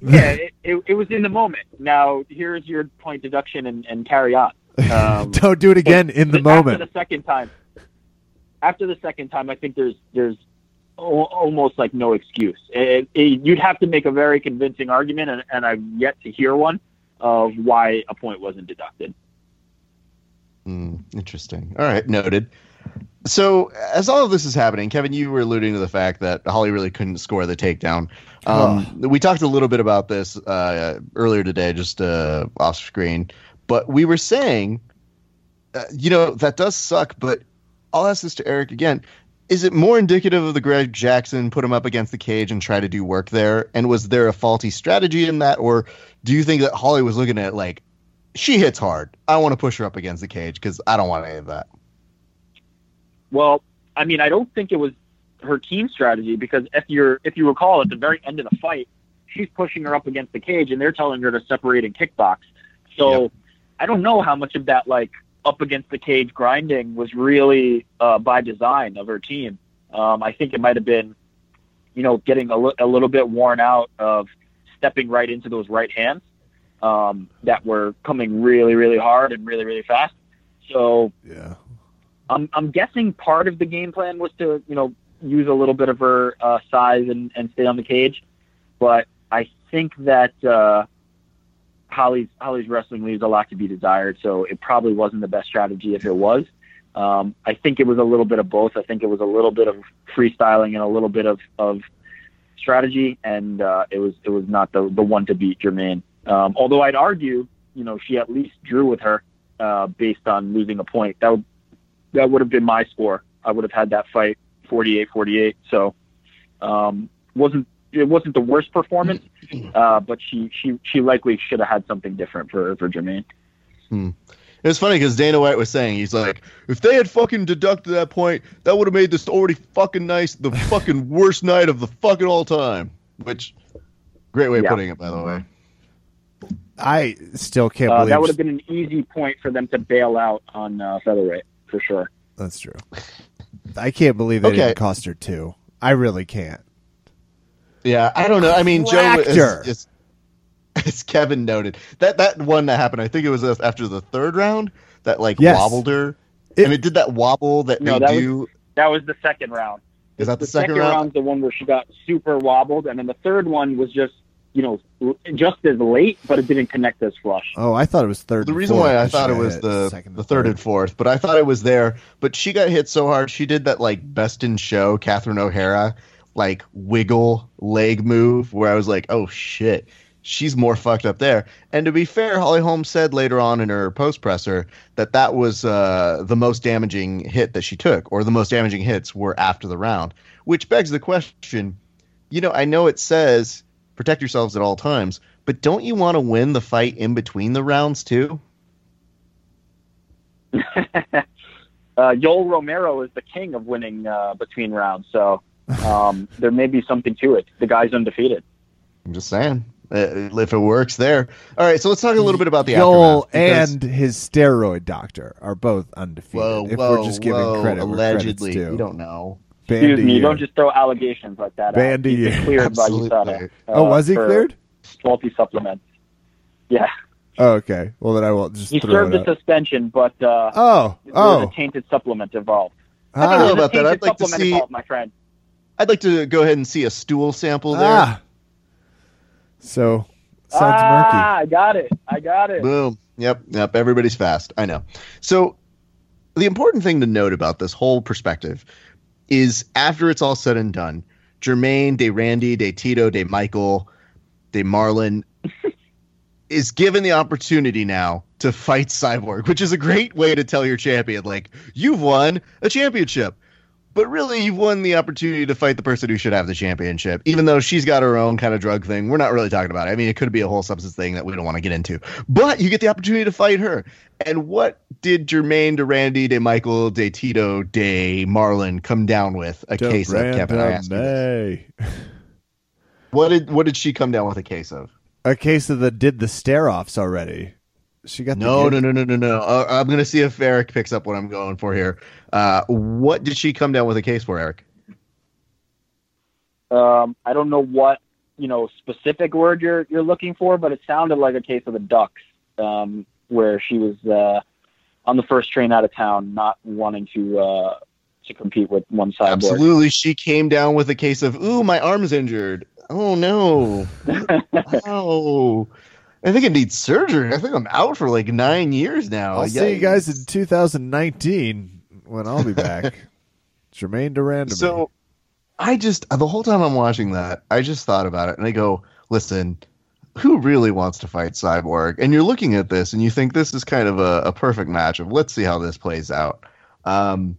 yeah, it, it, it was in the moment. Now here's your point deduction and, and carry on. Um,
Don't do it again in the
but After
moment.
the second time, after the second time, I think there's there's al- almost like no excuse. It, it, you'd have to make a very convincing argument, and, and I've yet to hear one of why a point wasn't deducted.
Hmm, interesting. All right, noted. So, as all of this is happening, Kevin, you were alluding to the fact that Holly really couldn't score the takedown. Um, We talked a little bit about this uh, earlier today, just uh, off screen, but we were saying, uh, you know, that does suck. But I'll ask this to Eric again: Is it more indicative of the Greg Jackson put him up against the cage and try to do work there? And was there a faulty strategy in that, or do you think that Holly was looking at it like? She hits hard. I want to push her up against the cage because I don't want any of that.
Well, I mean, I don't think it was her team strategy because if you're if you recall at the very end of the fight, she's pushing her up against the cage and they're telling her to separate and kickbox. So
Yep.
I don't know how much of that like up against the cage grinding was really uh, by design of her team. Um, I think it might have been, you know, getting a, li- a little bit worn out of stepping right into those right hands um, that were coming really, really hard and really, really fast. So
Yeah.
I'm I'm guessing part of the game plan was to you know use a little bit of her uh, size and, and stay on the cage, but I think that uh, Holly's Holly's wrestling leaves a lot to be desired. So it probably wasn't the best strategy if it was. Um, I think it was a little bit of both. I think it was a little bit of freestyling and a little bit of, of strategy, and uh, it was it was not the the one to beat Germaine. Um, although I'd argue, you know, she at least drew with her uh, based on losing a point. That would that would have been my score. I would have had that fight 48-48. So um, wasn't it wasn't the worst performance, uh, but she she she likely should have had something different for for Germaine.
Hmm. It was funny because Dana White was saying he's like, if they had fucking deducted that point, that would have made this already fucking nice the fucking worst night of the fucking all time. Which, great way of
Yeah.
putting it, by the way.
I still can't
Uh,
believe
that would have been an easy point for them to bail out on uh, featherweight for sure.
that's true. I can't believe they
Okay.
didn't cost her two. I really can't.
Yeah, I don't know. I mean, Joe,
Whacked her.
as, as, as Kevin noted, that that one that happened, I think it was after the third round that like
Yes.
wobbled her,
It-
and it did that wobble that
No,
they
that was-
do.
That was the second round.
Is that the, second, round?
round's the one where she got super wobbled, and then the third one was just you know just as late, but it didn't connect as flush.
Oh, I thought it was third.
The
and
reason
fourth
why I thought it was the
second
the third and fourth, but I thought it was there. But she got hit so hard, she did that like best in show Catherine O'Hara like wiggle leg move where I was like, oh shit, she's more fucked up there. And to be fair, Holly Holmes said later on in her post presser that that was uh, the most damaging hit that she took, or the most damaging hits were after the round, which begs the question. You know, I know it says protect yourselves at all times, but don't you want to win the fight in between the rounds too?
uh, Yoel Romero is the king of winning uh, between rounds, so um, there may be something to it. The guy's undefeated.
I'm just saying. Uh, if it works there. All right, so let's talk a little bit about the
Joel
because-
and his steroid doctor are both undefeated.
whoa,
if
whoa,
we're just giving
whoa,
credit,
allegedly,
due.
we don't know.
Band
Excuse me,
year.
don't just throw allegations like that.
Band
out.
of
He's been
year.
cleared by USADA. Uh,
Oh, was he cleared?
Faulty supplements. Yeah,
Oh, okay. Well, then I won't just
he
throw
served
it
a
out.
suspension, but uh,
Oh, oh.
a tainted supplement involved.
I don't
Ah,
know about that. I'd like to see-
involved, my friend.
I'd like to go ahead and see a stool sample there.
ah. So sounds
ah, I got it. I got it.
Boom. Yep. Yep. Everybody's fast. I know. So the important thing to note about this whole perspective is after it's all said and done, Germaine, De Randy, De Tito, De Michael, De Marlin is given the opportunity now to fight Cyborg, which is a great way to tell your champion, like, you've won a championship. But really, you've won the opportunity to fight the person who should have the championship, even though she's got her own kind of drug thing. We're not really talking about it. I mean, it could be a whole substance thing that we don't want to get into. But you get the opportunity to fight her. And what did Germaine, De Randy, De Michael, De Tito, De Marlon come down with a
Murky.
case of, Kevin? I asked you this. What did what did she come down with a case of?
A case of the did the stare offs already. She got
No,
gift-
no, no, no, no, no. Uh, I'm going to see if Eric picks up what I'm going for here. Uh, what did she come down with a case for, Eric?
Um, I don't know what you know specific word you're you're looking for, but it sounded like a case of the Ducks, um, where she was uh, on the first train out of town, not wanting to uh, to compete with one cyborg.
Absolutely. She came down with a case of, ooh, my arm's injured. Oh, no. oh. I think it needs surgery. I think I'm out for like nine years now.
I'll see you guys in 2019 when I'll be back. Germaine Durand.
So I just the whole time I'm watching that, I just thought about it and I go, listen, who really wants to fight Cyborg? And you're looking at this and you think this is kind of a, a perfect match of let's see how this plays out. Um,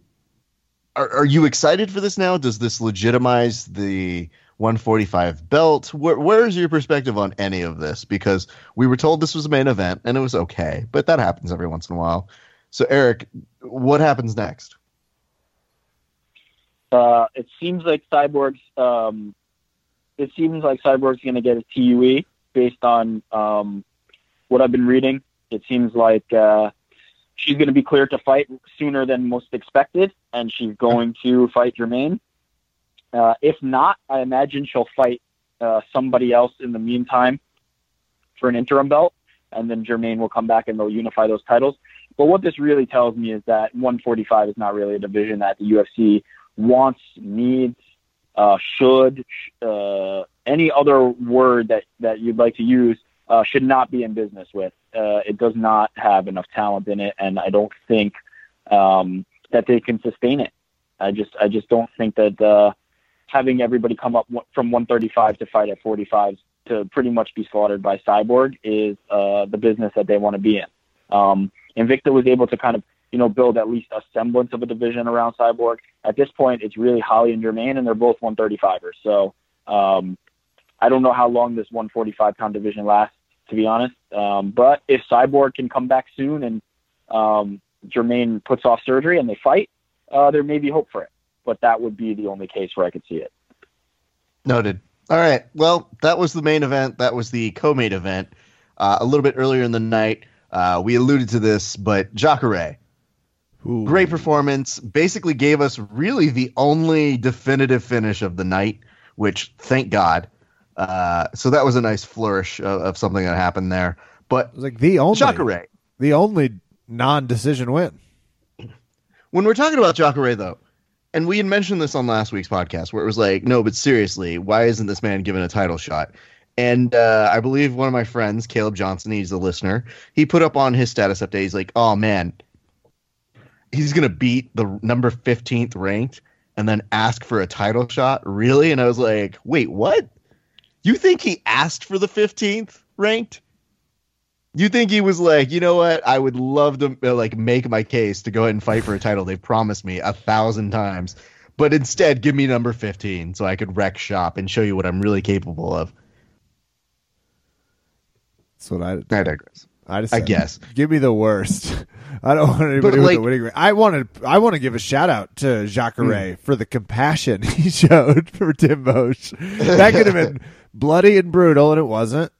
are, are you excited for this now? Does this legitimize the 145 belt? Where, where's your perspective on any of this? Because we were told this was a main event and it was okay, but that happens every once in a while. So Eric, what happens next?
Uh, it seems like Cyborg's. Um, it seems like Cyborg's going to get a TUE based on um, what I've been reading. It seems like uh, she's going to be cleared to fight sooner than most expected, and she's going to fight Germaine. Uh, if not, I imagine she'll fight uh, somebody else in the meantime for an interim belt, and then Germaine will come back and they'll unify those titles. But what this really tells me is that 145 is not really a division that the UFC wants, needs, uh, should, uh, any other word that, that you'd like to use uh, should not be in business with. Uh, it does not have enough talent in it, and I don't think um, that they can sustain it. I just I just don't think that uh, having everybody come up from 135 to fight at 45 to pretty much be slaughtered by Cyborg is uh, the business that they want to be in. Um, Invicta was able to kind of you know build at least a semblance of a division around Cyborg. At this point, it's really Holly and Germaine, and they're both 135ers. So um, I don't know how long this 145 pound division lasts, to be honest. Um, but if Cyborg can come back soon and um, Germaine puts off surgery and they fight, uh, there may be hope for it. But that would be the only case where I could see it.
Noted. All right. Well, that was the main event. That was the co-main event. Uh, a little bit earlier in the night, uh, we alluded to this, but Jacare,
Ooh.
great performance. Basically, gave us really the only definitive finish of the night, which thank God. Uh, so that was a nice flourish of, of something that happened there. But
It was like the only
Jacare,
the only non-decision win.
when we're talking about Jacare, though, and we had mentioned this on last week's podcast, where it was like, no, but seriously, why isn't this man given a title shot? And uh, I believe one of my friends, Caleb Johnson, he's a listener. He put up on his status update. He's like, "Oh man, he's gonna beat the number fifteenth ranked, and then ask for a title shot, really?" And I was like, "Wait, what? You think he asked for the fifteenth ranked?" You think he was like, you know what? I would love to uh, like make my case to go ahead and fight for a title. They've promised me a thousand times, but instead, give me number fifteen so I could wreck shop and show you what I'm really capable of.
That's what I
I digress.
I just
I
said,
guess.
give me the worst. I don't want anybody with
like-
the winning. rate. I want to. I want to give a shout out to Jacare
Hmm.
for the compassion he showed for Tim Boetsch. That could have been bloody and brutal, and it wasn't.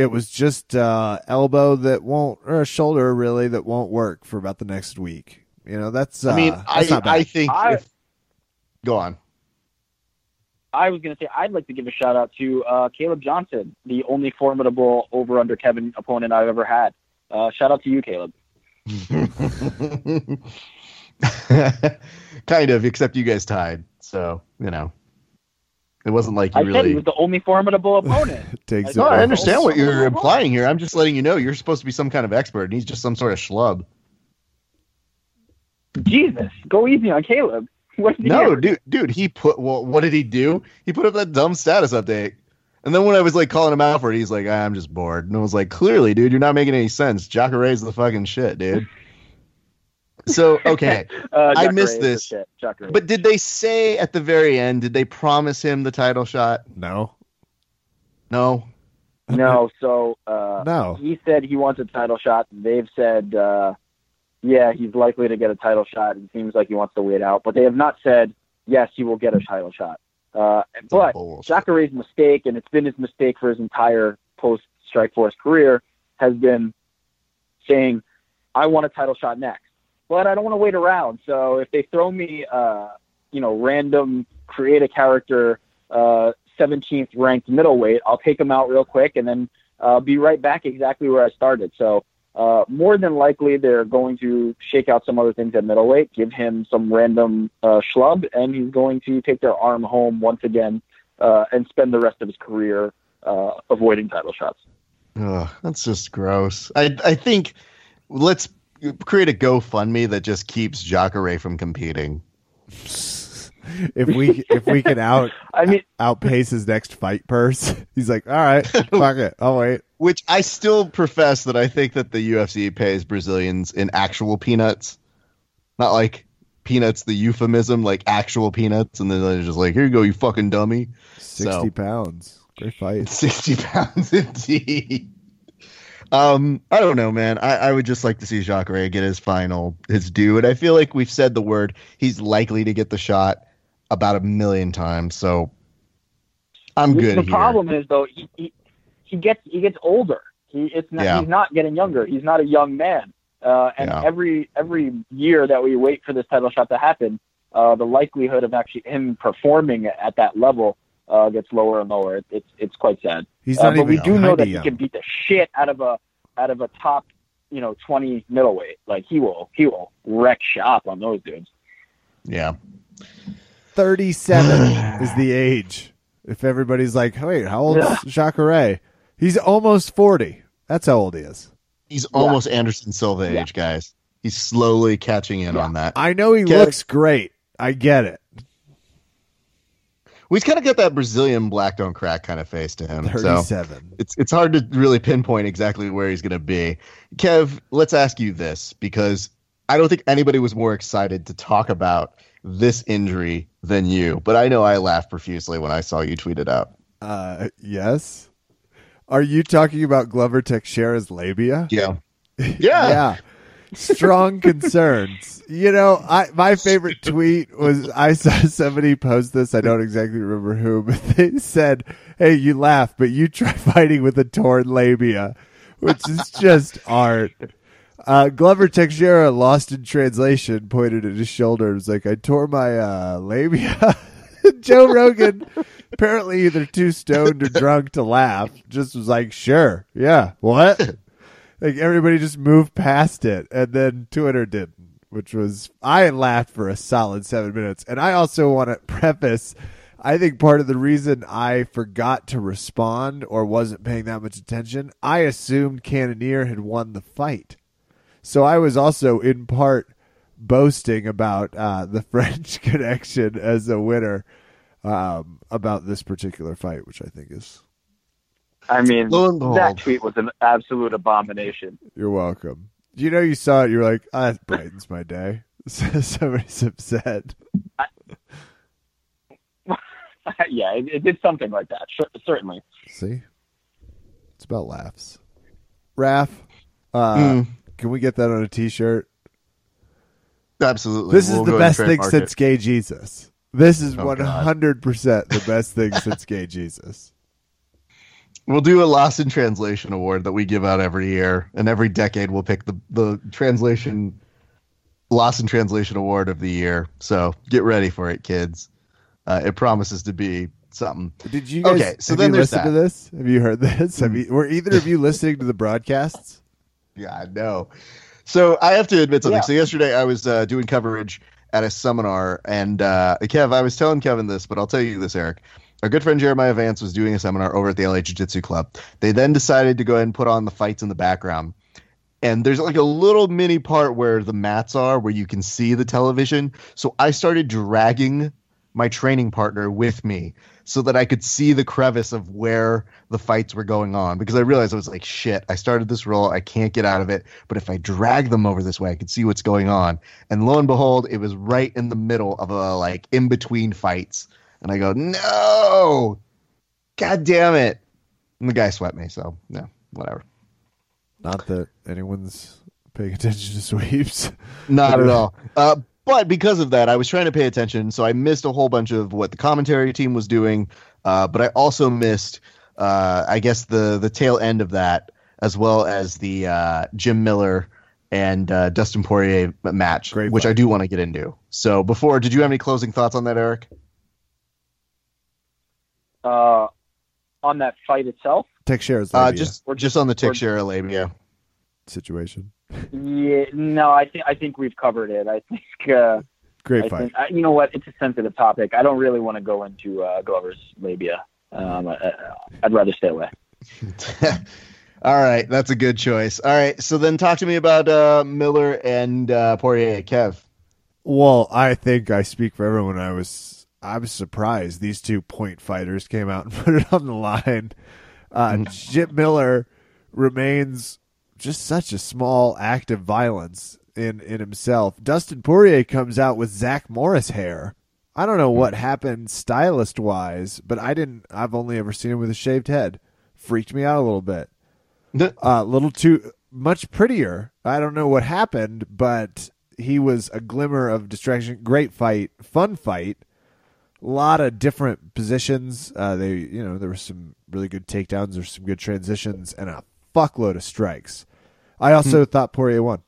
It was just uh, elbow that won't, or a shoulder really that won't work for about the next week. You know, that's. Uh,
I mean, I,
that's not bad.
I think.
I-
if, go on.
I was going to say I'd like to give a shout out to uh, Caleb Johnson, the only formidable over under Kevin opponent I've ever had. Uh, shout out to you, Caleb.
kind of, except you guys tied. So you know, it wasn't like you
I said
really.
he was the only formidable opponent.
Takes
no, I understand what you're implying here. I'm just letting you know you're supposed to be some kind of expert, and he's just some sort of schlub.
Jesus, go easy on Caleb. What
No, dude, dude, he put. Well, what did he do? He put up that dumb status update, and then when I was like calling him out for it, he's like, ah, "I'm just bored," and I was like, "Clearly, dude, you're not making any sense. Jacare's the fucking shit, dude." So okay,
Uh,
I missed
is
this. but did they say at the very end? Did they promise him the title shot?
No,
No.
no, so uh,
no.
he said he wants a title shot. They've said, uh, yeah, he's likely to get a title shot. It seems like he wants to wait out, but they have not said yes, he will get a title shot. Uh, but
Bullshit.
Jacare's mistake, and it's been his mistake for his entire post Strikeforce career, has been saying, "I want a title shot next," but I don't want to wait around. So if they throw me, uh, you know, random create a character, uh, 17th ranked middleweight, I'll take him out real quick and then uh, be right back exactly where I started. So. Uh, more than likely, they're going to shake out some other things at middleweight, give him some random uh, schlub, and he's going to take their arm home once again uh, and spend the rest of his career uh, avoiding title shots.
Ugh, that's just gross. I I think let's create a GoFundMe that just keeps Jacare from competing.
If we if we can out
I mean,
outpace his next fight purse, he's like, all right, fuck it, I'll wait.
Which I still profess that I think that the UFC pays Brazilians in actual peanuts, not like peanuts, the euphemism, like actual peanuts, and then they're just like, "Here you go, you fucking dummy."
Sixty
So-
pounds, great fight.
Sixty pounds indeed. Um, I don't know, man. I, I would just like to see Jacare get his final, his due, and I feel like we've said the word. He's likely to get the shot about a million times, so I'm good
the
here.
problem is though he, he he gets he gets older. He it's not
Yeah.
he's not getting younger. He's not a young man. Uh, and
Yeah.
every every year that we wait for this title shot to happen, uh, the likelihood of actually him performing at that level uh, gets lower and lower. It, it's it's quite sad.
He's
Uh,
not
but
even
we do know that
kinda
he can beat the shit out of a out of a top you know twenty middleweight. Like he will he will wreck shop on those dudes.
Yeah,
Thirty-seven is the age. If everybody's like, wait, how old is Jacare? He's almost forty. That's how old he is.
he's almost Anderson Silva
Yeah.
age, guys. He's slowly catching in
Yeah.
on that.
I know he
Kev-
looks great. I get it.
Well, he's kind of got that Brazilian black don't crack kind of face to him. So
Thirty-seven.
it's it's hard to really pinpoint exactly where he's going to be. Kev, let's ask you this because I don't think anybody was more excited to talk about this injury than you. But I know I laughed profusely when I saw you tweet it out.
Uh, yes. Are you talking about Glover Teixeira's labia?
Yeah. Yeah.
yeah. Strong concerns. You know, I my favorite tweet was I saw somebody post this. I don't exactly remember who, but they said, "Hey, you laugh, but you try fighting with a torn labia," which is just art. Uh, Glover Teixeira, lost in translation, pointed at his shoulder and was like, "I tore my uh, labia." Joe Rogan, apparently either too stoned or drunk to laugh, just was like, "Sure, yeah, what?" Like everybody just moved past it, and then Twitter didn't, which was I laughed for a solid seven minutes. And I also want to preface. I think part of the reason I forgot to respond or wasn't paying that much attention, I assumed Cannonier had won the fight. So I was also in part boasting about uh, the French connection as a winner um, about this particular fight, which I think is
I mean,
Lo and
that tweet was an absolute abomination.
You're welcome. You know, you saw it. You're like, ah, that brightens my day. Somebody's upset.
yeah, it, it did something like that. Sure, certainly.
See, it's about laughs. Raph, uh,
Mm.
can we get that on a T-shirt?
Absolutely.
This
We'll
is the
go ahead and
best thing
trademark
since. Gay Jesus. This is
Oh,
one
God.
hundred percent the best thing since Gay Jesus.
We'll do a Lost in Translation award that we give out every year, and every decade we'll pick the the translation Lost in Translation award of the year. So get ready for it, kids. Uh, it promises to be something.
Did you guys?
Okay, so
have
then
you
there's
to this? Have you heard this? Have you? Were either of you listening to the broadcasts?
Yeah, I know. So I have to admit something.
Yeah.
So yesterday I was uh, doing coverage at a seminar, and uh, Kev, I was telling Kevin this, but I'll tell you this, Eric. Our good friend Jeremiah Vance was doing a seminar over at the LA Jiu Jitsu Club. They then decided to go ahead and put on the fights in the background. And there's like a little mini part where the mats are, where you can see the television. So I started dragging my training partner with me so that I could see the crevice of where the fights were going on because I realized I was like, shit, I started this role. I can't get out of it. But if I drag them over this way, I could see what's going on. And lo and behold, it was right in the middle of a like in between fights. And I go, no, god damn it. And the guy swept me. So, no, whatever.
Not that anyone's paying attention to sweeps.
Not at all. Uh, but because of that, I was trying to pay attention, so I missed a whole bunch of what the commentary team was doing. Uh, but I also missed, uh, I guess, the the tail end of that, as well as the uh, Jim Miller and uh, Dustin Poirier match,
Great
which
fight.
I do want to get into. So, before, did you have any closing thoughts on that, Eric?
Uh, on that fight itself,
Teixeira's
Uh,
labia
just
Or
just on the
or-
Teixeira labia.
situation.
yeah, no, I think I think we've covered it. I think. Uh,
Great
I
fight.
think I, you know what? It's a sensitive topic. I don't really want to go into uh, Glover's labia. Um, I, I'd rather stay away.
All right, that's a good choice. All right, so then talk to me about uh, Miller and uh, Poirier, Kev.
Well, I think I speak for everyone. I was I was surprised these two point fighters came out and put it on the line. Uh, Jim Miller remains just such a small act of violence in in himself. Dustin Poirier comes out with Zach Morris hair. I don't know what happened stylist wise, but I didn't. I've only ever seen him with a shaved head. Freaked me out a little bit a uh, little too much prettier. I don't know what happened, but he was a glimmer of distraction. Great fight, fun fight. A lot of different positions. Uh, they, you know, there were some really good takedowns. There's some good transitions and a fuckload of strikes. I also thought Poirier won,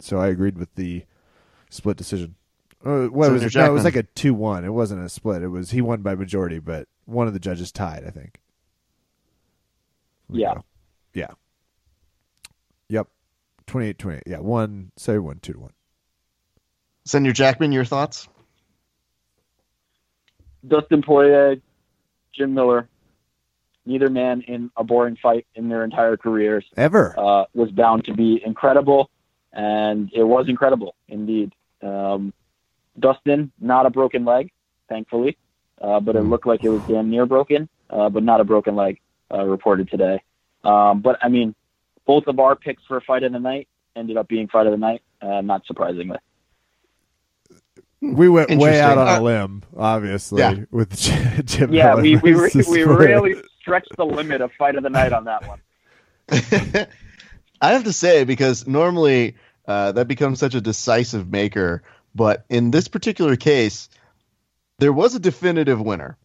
so I agreed with the split decision. Uh, what
So
was it? No, it was like a two-one. It wasn't a split. It was he won by majority, but one of the judges tied. I think.
Yeah.
go. Yeah. Yep. 28 28. Yeah. One, say one, two to one.
Senator Jackman, your thoughts?
Dustin Poirier, Jim Miller, neither man in a boring fight in their entire careers
Ever.
uh, was bound to be incredible, and it was incredible indeed. Um, Dustin, not a broken leg, thankfully. uh, but it
Hmm.
looked like it was damn near broken, uh, but not a broken leg uh, reported today. Um, but I mean, both of our picks for fight of the night ended up being fight of the night, uh, not surprisingly.
We went way out on a limb, obviously,
Yeah.
with Jim Jim
Yeah,
Miller
we we, re- we really stretched the limit of fight of the night on that one.
I have to say because normally uh, that becomes such a decisive maker, but in this particular case, there was a definitive winner.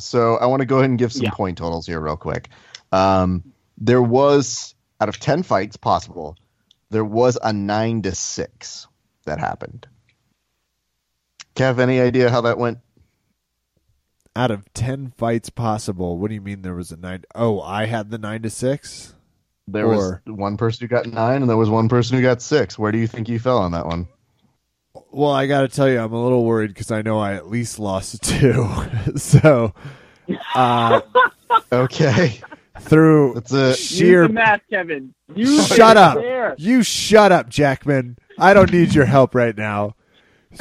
So I want to go ahead and give some
Yeah.
point totals here, real quick. Um, there was out of ten fights possible, there was a nine to six that happened. Kev, any idea how that went?
Out of ten fights possible, what do you mean there was a nine? Oh, I had the nine to six.
There
Or-
was one person who got nine, and there was one person who got six. Where do you think you fell on that one?
Well, I got to tell you, I'm a little worried because I know I at least lost two. so, uh,
Okay,
through
that's a
sheer
Use the math, Kevin. You
Shut up.
There.
You shut up, Jackman. I don't need your help right now.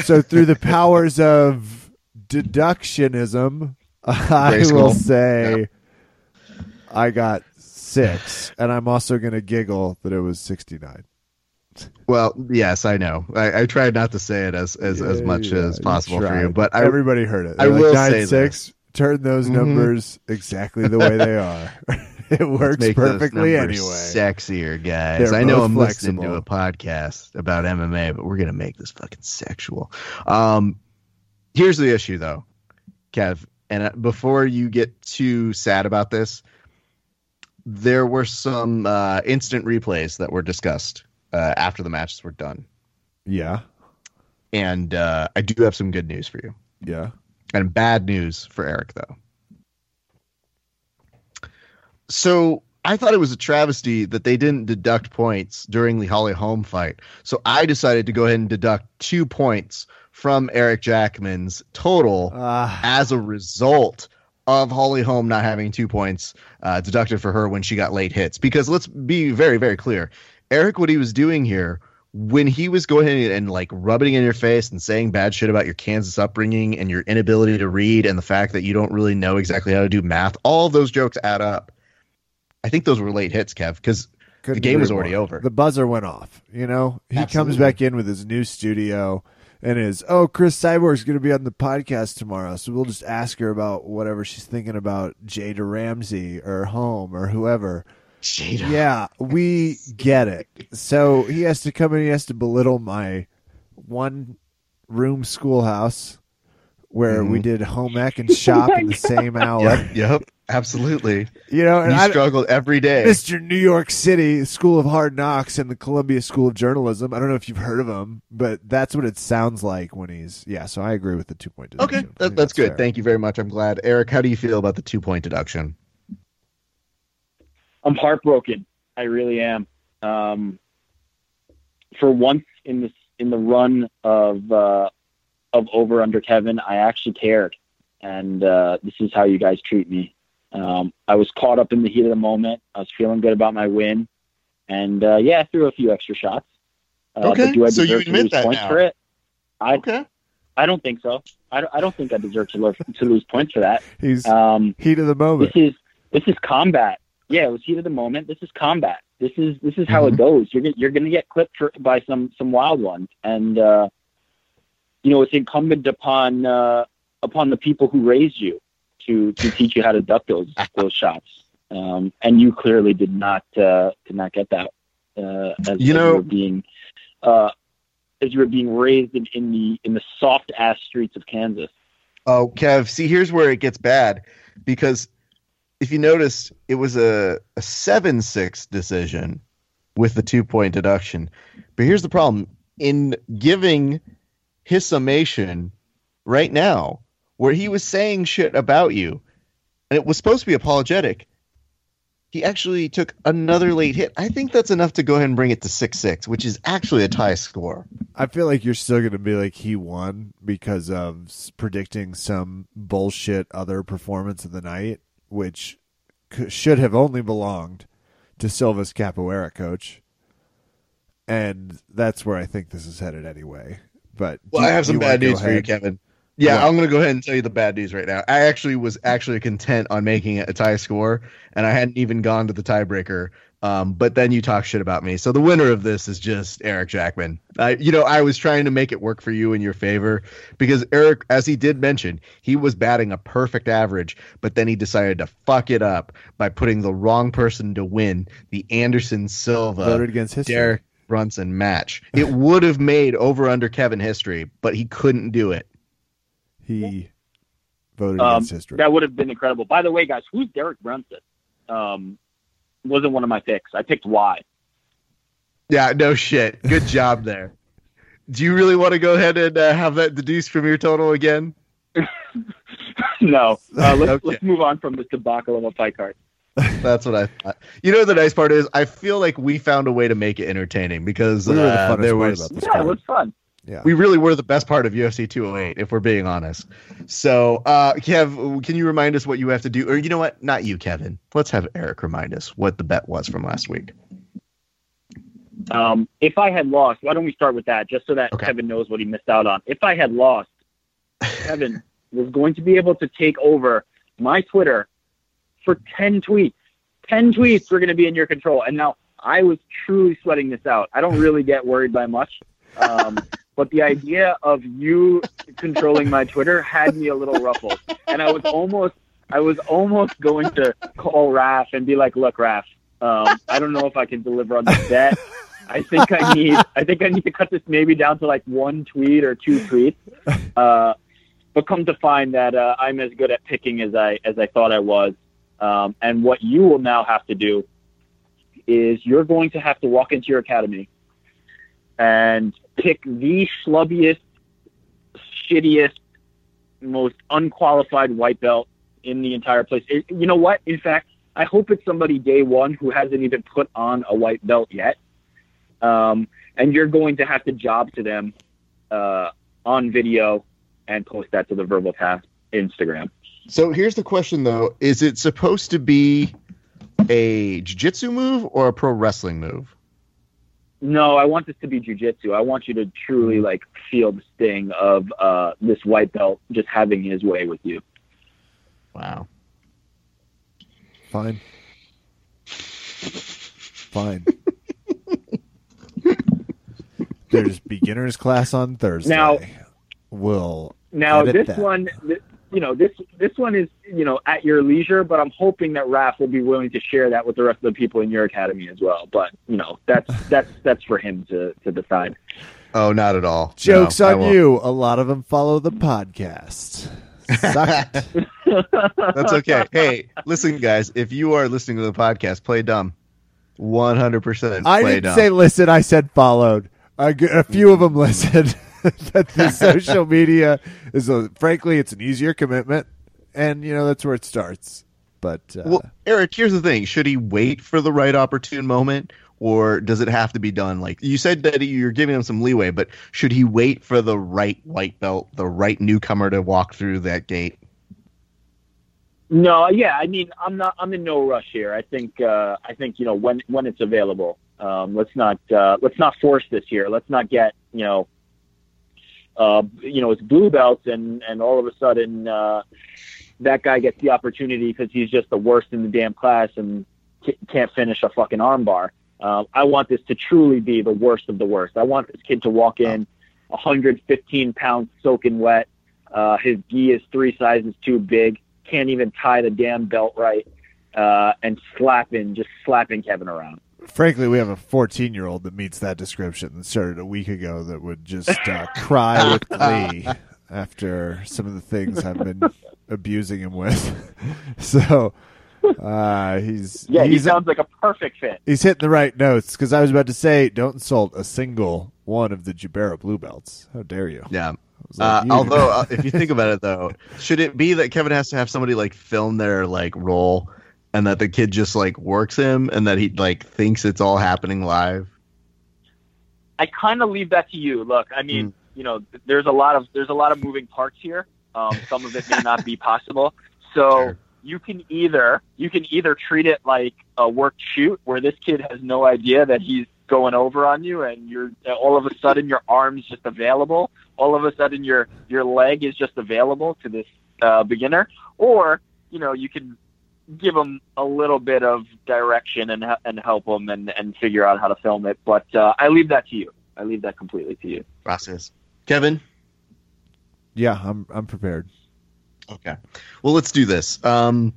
So through the powers of deductionism, I
Grade
will say I got six, and I'm also going to giggle that it was 69.
Well, yes, I know. I, I tried not to say it as as, as much
yeah,
as possible for you, but I
everybody heard it.
I
They're like,
will
nine,
say
six. Turn those
Mhm.
numbers exactly the way they are. it works perfectly anyway.
sexier, guys.
They're
I know I'm listening
flexible.
to a podcast about MMA, but we're gonna make this fucking sexual. Um, here's the issue, though, Kev. And uh, before you get too sad about this, there were some uh, instant replays that were discussed uh, after the matches were done,
Yeah,
and uh, I do have some good news for you.
yeah.
and bad news for Eric though. So I thought it was a travesty that they didn't deduct points during the Holly Holm fight. So I decided to go ahead and deduct two points from Eric Jackman's total
Uh,
as a result of Holly Holm not having two points uh, deducted for her when she got late hits. Because let's be very, very clear. Eric, what he was doing here, when he was going in and like rubbing it in your face and saying bad shit about your Kansas upbringing and your inability to read and the fact that you don't really know exactly how to do math, all those jokes add up. I think those were late hits, Kev, because
couldn't
game
agree
was
more.
already over.
The buzzer went off. You know, he comes back in with his new studio and is oh Cris Cyborg's going to be on the podcast tomorrow, so we'll just ask her about whatever she's thinking about Jada Ramsey or Holm or whoever. Yeah, we get it. So he has to come in. He has to belittle my one room schoolhouse where we mm-hmm. did home ec and shop
my
in the same hour.
Yep, yep, absolutely.
You know, and
You
I,
struggled every day.
Mr. New York City School of Hard Knocks and the Columbia School of Journalism. I don't know if you've heard of him, but that's what it sounds like when he's yeah. So I agree with the two point
Okay,
deduction. I
that,
think
that's good.
fair.
Thank you very much. I'm glad. Eric, how do you feel about the two point deduction?
I'm heartbroken. I really am. Um, for once in this in the run of uh, of over under Kevin, I actually cared, and uh, this is how you guys treat me. Um, I was caught up in the heat of the moment. I was feeling good about my win, and uh, yeah, I threw a few extra shots. Uh,
Okay,
but do I
so you
deserve to
admit
lose
that
points
now.
for it? I
Okay.
I don't think so. I don't, I don't think I deserve to lose to lose points for that.
He's
Um,
heat of the moment.
this is this is combat. Yeah, it was heat of the moment. This is combat. This is this is how
Mhm.
it goes. You're gonna- you're going to get clipped for, by some some wild ones, and uh, you know it's incumbent upon uh, upon the people who raised you to to teach you how to duck those those shots. Um, and you clearly did not uh, did not get that uh, as,
You
as
know-
were being uh, as you were being raised in, in the in the soft ass streets of Kansas.
Oh, Kev, see, here's where it gets bad because if you notice, it was a, a 7 6 decision with the two point deduction. But here's the problem in giving his summation right now, where he was saying shit about you, and it was supposed to be apologetic. He actually took another late hit. I think that's enough to go ahead and bring it to 6 6, which is actually a tie score.
I feel like you're still going to be like he won because of predicting some bullshit other performance of the night, which c- should have only belonged to Silva's capoeira coach. And that's where I think this is headed anyway. But
Well,
do-
I have some bad news for you? Kevin. Yeah? I'm gonna go ahead and tell you the bad news right now. I actually was actually content on making it a tie score, and I hadn't even gone to the tiebreaker. Um, but then you talk shit about me. So the winner of this is just Eric Jackman. I, you know, I was trying to make it work for you in your favor because Eric, as he did mention, he was batting a perfect average, but then he decided to fuck it up by putting the wrong person to win the Anderson Silva
Voted against history.
Derek Brunson match. It would have made over under Kevin history, but he couldn't do it.
He voted
Um,
against history.
That would have been incredible. By the way, guys, who's Derek Brunson? Um, wasn't one of my picks. I picked Y.
Yeah, no shit. Good job there. Do you really want to go ahead and uh, have that deduced from your total again?
no, uh, let's
Okay.
let's move on from this debacle of a fight card.
That's what I thought. You know, the nice part is I feel like we found a way to make it entertaining because
We were the
uh, there was
about this
Yeah,
card.
it was fun.
Yeah.
we really were the best part of UFC 208, if we're being honest. So, uh, Kev, can you remind us what you have to do? Or you know what? Not you, Kevin. Let's have Eric remind us what the bet was from last week.
Um, if I had lost, why don't we start with that, just so that
Okay.
Kevin knows what he missed out on. If I had lost, Kevin was going to be able to take over my Twitter for ten tweets. Ten tweets were going to be in your control, and now I was truly sweating this out. I don't really get worried by much, um, but the idea of you controlling my Twitter had me a little ruffled, and I was almost, I was almost going to call Raf and be like, "Look, Raf, um, I don't know if I can deliver on this bet." I think I need I think I need to cut this maybe down to like one tweet or two tweets. Uh, but come to find that uh, I'm as good at picking as I as I thought I was. Um, and what you will now have to do is you're going to have to walk into your academy and pick the schlubbiest, shittiest, most unqualified white belt in the entire place. It- you know what? In fact, I hope it's somebody day one who hasn't even put on a white belt yet um, and you're going to have to job to them uh, on video and post that to the Verbal Task Instagram.
So here's the question though: Is it supposed to be a jiu-jitsu move or a pro wrestling move?
No, I want this to be jujitsu. I want you to truly like feel the sting of uh, this white belt just having his way with you.
Wow.
Fine. Fine. There's beginners class on Thursday.
Now-
we'll
Now
Edit
this
that.
one, th- you know, this this one is you know at your leisure, but I'm hoping that Raph will be willing to share that with the rest of the people in your academy as well. But you know, that's that's that's for him to to decide.
Oh, not at all.
jokes
No,
on you. A lot of them follow the podcast.
That's okay. hey, listen, guys. If you are listening to the podcast, play dumb. One hundred percent.
I didn't
dumb.
say listen. I said followed. A few of them listened. but the social media is, a, frankly, it's an easier commitment, and you know that's where it starts. But uh,
Well, Eric, here's the thing: should he wait for the right opportune moment, or does it have to be done? Like you said that you're giving him some leeway, but should he wait for the right white belt, the right newcomer to walk through that gate?
No, yeah, I mean, I'm not. I'm in no rush here. I think. Uh, I think you know when when it's available. Um, let's not uh, let's not force this here. Let's not get you know. Uh, you know, it's blue belts, and and all of a sudden, uh, that guy gets the opportunity because he's just the worst in the damn class and ca- can't finish a fucking armbar. Uh, I want this to truly be the worst of the worst. I want this kid to walk in, 115 pounds soaking wet. Uh, his gi is three sizes too big. Can't even tie the damn belt right. Uh, and slapping, just slapping Kevin around.
Frankly, we have a 14 year old that meets that description that started a week ago that would just uh, cry with glee after some of the things I've been abusing him with. so uh, he's
Yeah, he sounds like a perfect fit.
he's hitting the right notes because I was about to say, don't insult a single one of the Jubera blue belts. How dare you?
Yeah.
Like,
Uh,
you-
although, uh, if you think about it, though, should it be that Kevin has to have somebody like film their like role, and that the kid just like works him, and that he like thinks it's all happening live?
I kind of leave that to you. Look, I mean,
Mm.
you know, there's a lot of there's a lot of moving parts here. Um, some of it may not be possible. So
Sure.
you can either you can either treat it like a work shoot where this kid has no idea that he's going over on you, and you're all of a sudden your arm's just available. All of a sudden your your leg is just available to this uh, beginner, or you know you can give them a little bit of direction and and help them and and figure out how to film it. But uh, I leave that to you. I leave that completely to you.
Process. Kevin.
Yeah, I'm I'm prepared.
Okay. Well, let's do this. Um,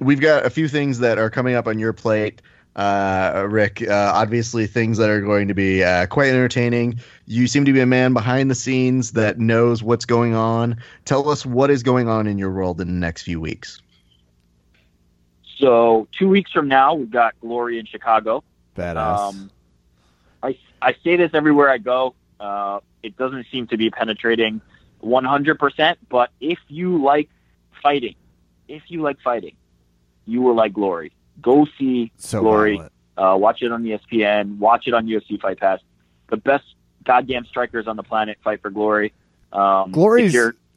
we've got a few things that are coming up on your plate, uh, Rick. Uh, obviously, things that are going to be uh, quite entertaining. You seem to be a man behind the scenes that knows what's going on. Tell us what is going on in your world in the next few weeks.
So, two weeks from now, we've got Glory in Chicago.
Badass.
Um, I, I say this everywhere I go. Uh, it doesn't seem to be penetrating 100%, but if you like fighting, if you like fighting, you will like Glory. Go see
so
Glory. Uh, watch it on ESPN. Watch it on UFC Fight Pass. The best goddamn strikers on the planet fight for Glory. Um,
Glory's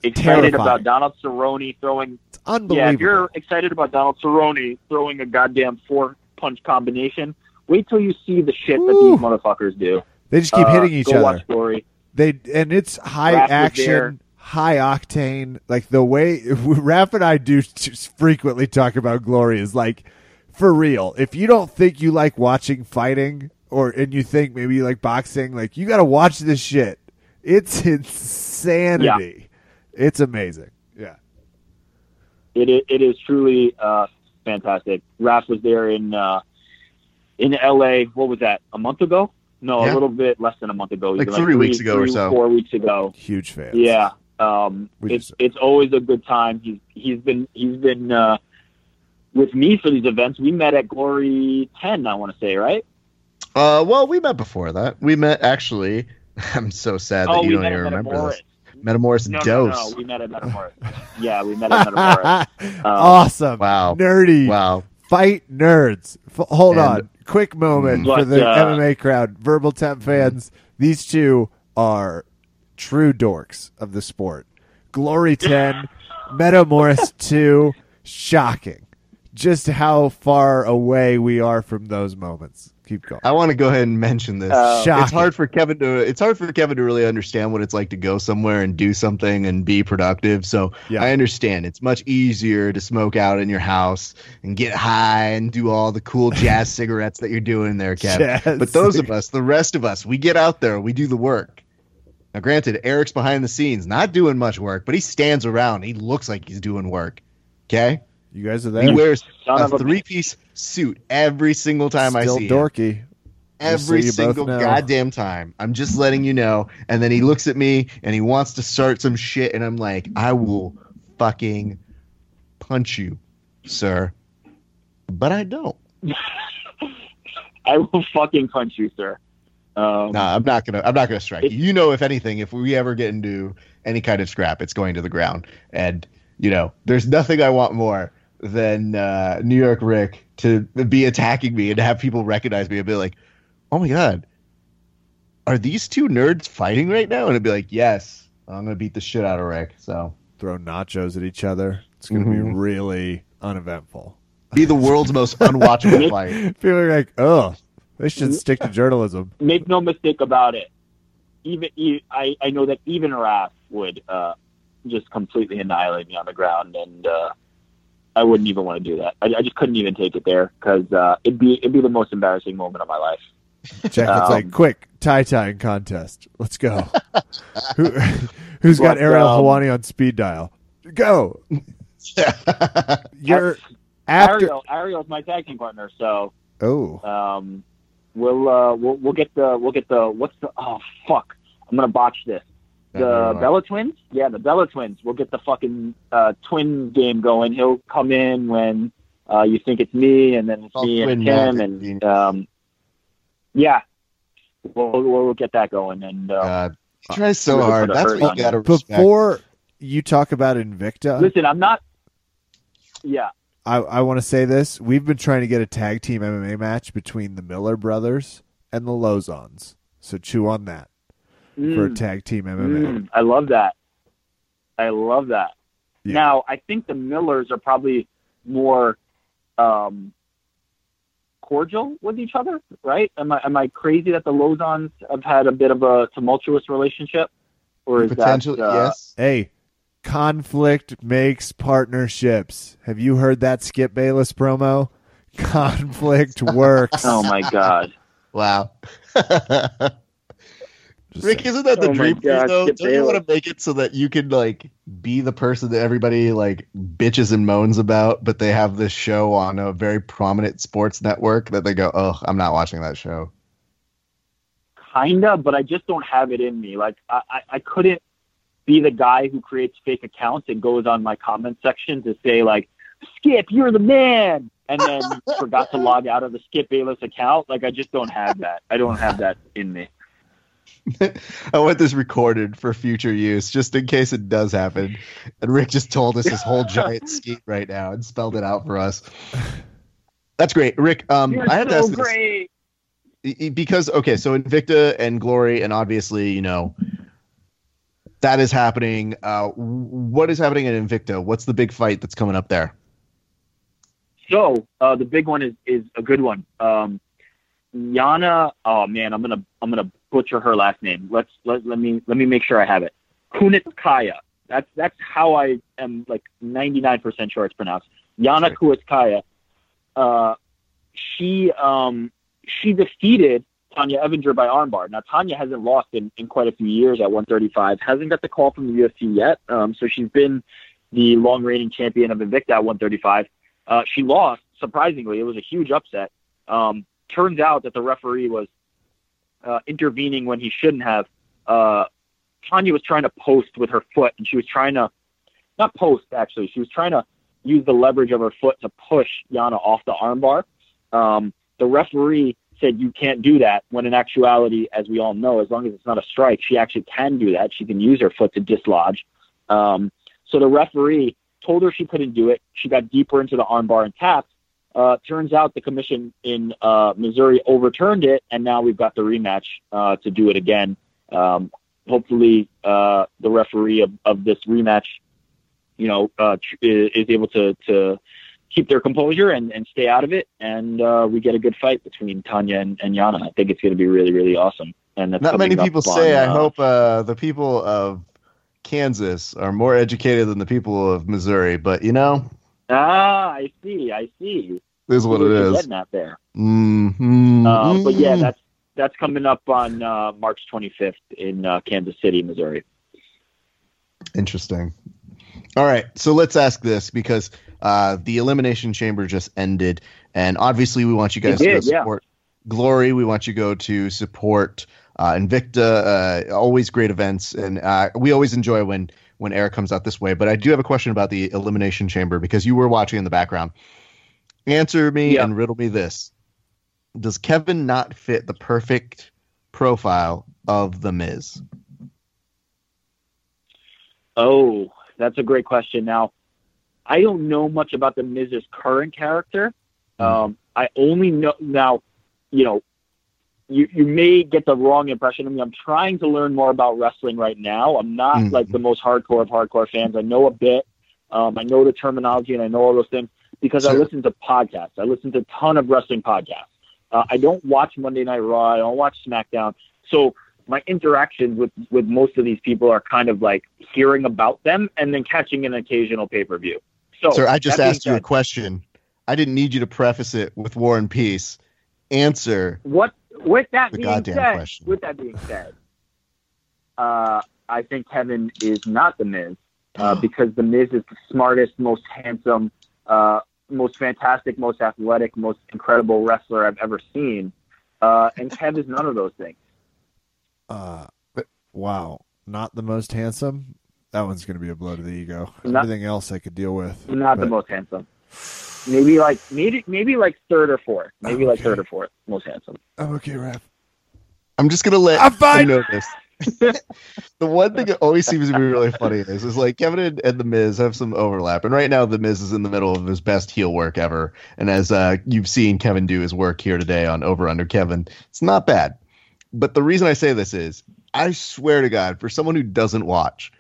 excited
terrifying.
about Donald Cerrone throwing
It's unbelievable.
yeah, if you're excited about Donald Cerrone throwing a goddamn four punch combination, wait till you see the shit that these motherfuckers do.
they just keep
Uh,
hitting each
go
other.
watch Glory.
They and it's high
Raph
action, high octane. Like the way Raph and I do frequently talk about Glory is like for real. If you don't think you like watching fighting, or and you think maybe you like boxing, like you got to watch this shit. It's insanity. It's amazing. Yeah.
It is, it is truly uh, fantastic. Raph was there in uh, in L.A. What was that? A month ago? No,
Yeah.
a little bit less than a month ago.
Like three weeks ago or so.
Four weeks ago.
Huge fan.
Yeah. Um, it's
just-
it's always a good time. He's he's been he's been uh, with me for these events. We met at Glory Ten, I want to say, right?
Uh, well, we met before that. We met actually. I'm so sad that
oh,
you don't even remember this. Metamoris
No, no,
Dose.
no, we met at Metamoris. yeah, we met at Metamoris. Um,
awesome.
Wow.
Nerdy.
Wow.
Fight nerds. F- hold
And-
on. Quick moment
But,
for the
uh,
MMA crowd. Verbal Temp fans. These two are true dorks of the sport. Glory 10, Metamoris 2. Shocking. Just how far away we are from those moments. Keep going.
I want to go ahead and mention this.
Uh,
it's hard for Kevin to it's hard for Kevin to really understand what it's like to go somewhere and do something and be productive. So
Yeah.
I understand it's much easier to smoke out in your house and get high and do all the cool jazz cigarettes that you're doing there, Kevin.
Jazz
But those of us, the rest of us, we get out there, we do the work. Now, granted, Eric's behind the scenes, not doing much work, but he stands around. He looks like he's doing work. Okay,
You guys are there.
he wears
Son
a
of a
three-piece suit every single time I
Still
see him
dorky.
every
Just so you both
single goddamn time. I'm just letting you know. And then he looks at me and he wants to start some shit, and I'm like, I will fucking punch you, sir. But I don't.
I will fucking punch you, sir. Um,
Nah, I'm not gonna. I'm not gonna strike
It-
you. You know, if anything, if we ever get into any kind of scrap, it's going to the ground. And you know, there's nothing I want more than uh, New York Rick to be attacking me and to have people recognize me and be like, "Oh my god, are these two nerds fighting right now?" And it'd be like, "Yes, I'm gonna beat the shit out of Rick." So
Throw nachos at each other. It's going to be really uneventful.
be the world's most unwatchable fight.
People are like, oh, they should stick to journalism.
make no mistake about it. Even I know that even Raph would uh, just completely annihilate me on the ground, and uh, I wouldn't even want to do that. I, I just couldn't even take it there because uh, it'd be it'd be the most embarrassing moment of my life.
Jack, it's
Um,
like, quick, tie tying contest. Let's go. Who, who's got Ariel
um,
Helwani on speed dial? Go. You're after.
Ariel Ariel's my tag team partner, so
Oh,
um, we'll uh, we'll we'll get the we'll get the what's the oh fuck I'm gonna botch this. The Bella Twins? Yeah, the Bella Twins. We'll get the fucking uh, twin game going. He'll come in when uh, you think it's me, and then it's
Oh,
me and him,
magic,
and um, yeah, we'll, we'll we'll get that going. And uh,
God, he tries so
Really
hard. That's what you gotta
before you talk about Invicta,
listen, I'm not. Yeah,
I, I want to say this. We've been trying to get a tag team MMA match between the Miller brothers and the Lauzons. So chew on that for a
Mm,
tag team MMA.
mm, I love that. I love that.
Yeah.
Now, I think the Millers are probably more um, cordial with each other, right? Am I am I crazy that the Lauzons have had a bit of a tumultuous relationship, or is
Potential,
that uh,
yes.
Hey, conflict makes partnerships. Have you heard that Skip Bayless promo? Conflict works.
Oh my god!
Wow.
Just
Rick, isn't that the
Oh
dream for you,
God,
though? Don't you want to make it so that you can like be the person that everybody like bitches and moans about, but they have this show on a very prominent sports network that they go, "Oh, I'm not watching that show."
Kinda, but I just don't have it in me. Like I, I, I couldn't be the guy who creates fake accounts and goes on my comment section to say like, "Skip, you're the man," and then forgot to log out of the Skip Bayless account. Like I just don't have that. I don't have that in me.
I want this recorded for future use, just in case it does happen. And Rick just told us his whole giant scheme right now and spelled it out for us. That's great, Rick. Um,
You're
I had to ask this.
great.
Because okay, so Invicta and Glory, and obviously, you know, that is happening. Uh, what is happening at Invicta? What's the big fight that's coming up there?
So uh, the big one is is a good one. Um, Yana. Oh man, I'm gonna I'm gonna butcher her last name. Let's let let me let me make sure I have it. Kunitskaya. That's that's how I am like 99% sure it's pronounced. Yana Kunitskaya. Uh, she um she defeated Tonya Evinger by armbar. Now Tonya hasn't lost in, in quite a few years at 135. Hasn't got the call from the UFC yet. Um, so she's been the long reigning champion of Invicta at 135. Uh, she lost surprisingly. It was a huge upset. Um, turns out that the referee was uh, intervening when he shouldn't have. Uh, Tonya was trying to post with her foot, and she was trying to not post actually. She was trying to use the leverage of her foot to push Yana off the armbar. Um, the referee said you can't do that. When in actuality, as we all know, as long as it's not a strike, she actually can do that. She can use her foot to dislodge. Um, so the referee told her she couldn't do it. She got deeper into the armbar and tapped. Uh, turns out the commission in uh, Missouri overturned it, and now we've got the rematch uh, to do it again. Um, hopefully, uh, the referee of, of this rematch, you know, uh, tr- is able to to keep their composure and, and stay out of it, and uh, we get a good fight between Tonya and, and Yana. I think it's going to be really, really awesome. And that's
Not many people say.
on,
I hope uh, the people of Kansas are more educated than the people of Missouri, but you know,
Ah, I see. I see.
this is what it is.
Getting at there.
Mm-hmm.
Uh, but yeah, that's that's coming up on uh, March 25th in uh, Kansas City, Missouri.
Interesting. All right, so let's ask this because uh, the elimination chamber just ended, and obviously we want you guys
It
to go
did, yeah.
support Glory. We want you to go to support uh, Invicta. Uh, always great events, and uh, we always enjoy when when air comes out this way. But I do have a question about the elimination chamber because you were watching in the background. Answer me
Yeah.
and riddle me this: Does Kevin not fit the perfect profile of the Miz?
Oh, that's a great question. Now, I don't know much about the Miz's current character. Um, I only know now, you know, you you may get the wrong impression of me. I'm trying to learn more about wrestling right now. I'm not
Mhm.
like the most hardcore of hardcore fans. I know a bit. Um, I know the terminology and I know all those things because I listen to podcasts. I listen to a ton of wrestling podcasts. Uh, I don't watch Monday Night Raw. I don't watch SmackDown. So my interactions with with most of these people are kind of like hearing about them and then catching an occasional pay per view. So,
Sir, I just asked you a question. I didn't need you to preface it with War and Peace. Answer.
What with that
The
being said,
question.
with that being said, uh, I think Kevin is not the Miz uh, because the Miz is the smartest, most handsome, uh, most fantastic, most athletic, most incredible wrestler I've ever seen, uh, and Kev is none of those things.
Uh, wow, not the most handsome. That one's going to be a blow to the ego.
Not-
Everything else I could deal with.
Not the most handsome. Maybe like maybe maybe like third or fourth. Maybe like third or fourth most handsome.
I'm okay, Raf.
I'm just gonna let
I'm fine.
you know this. the one thing that always seems to be really funny is is like Kevin and, and the Miz have some overlap, and right now the Miz is in the middle of his best heel work ever. And as uh, you've seen Kevin do his work here today on Over Under Kevin, it's not bad. But the reason I say this is, I swear to God, for someone who doesn't watch,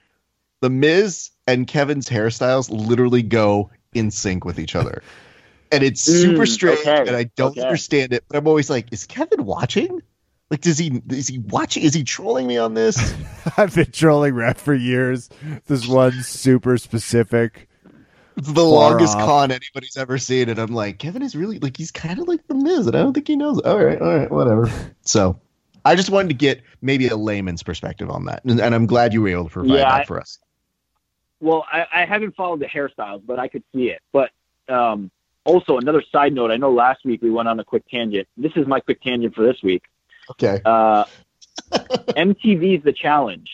the Miz and Kevin's hairstyles literally go in sync with each other. and it's super
Mm,
strange,
okay,
and I don't
okay.
understand it. But I'm always like, is Kevin watching? Like, does he is he watching? Is he trolling me on this?
I've been trolling ref for years. This one super specific.
It's the longest
off.
con anybody's ever seen, and I'm like, Kevin is really like he's kind of like the Miz, and I don't think he knows. All right, all right, whatever. so, I just wanted to get maybe a layman's perspective on that, and, and I'm glad you were able to provide
Yeah,
that
I-
for us.
Well, I, I haven't followed the hairstyles, but I could see it. But um, also, another side note. I know last week we went on a quick tangent. This is my quick tangent for this week.
Okay.
Uh, MTV's The Challenge.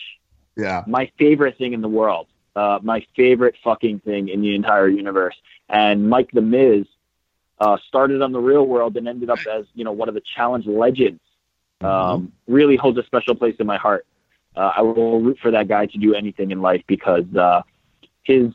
Yeah.
my favorite thing in the world, uh, my favorite fucking thing in the entire universe. And Mike the Miz uh, started on the Real World and ended up as you know one of the challenge legends. Um, really holds a special place in my heart. Uh, I will root for that guy to do anything in life because uh, his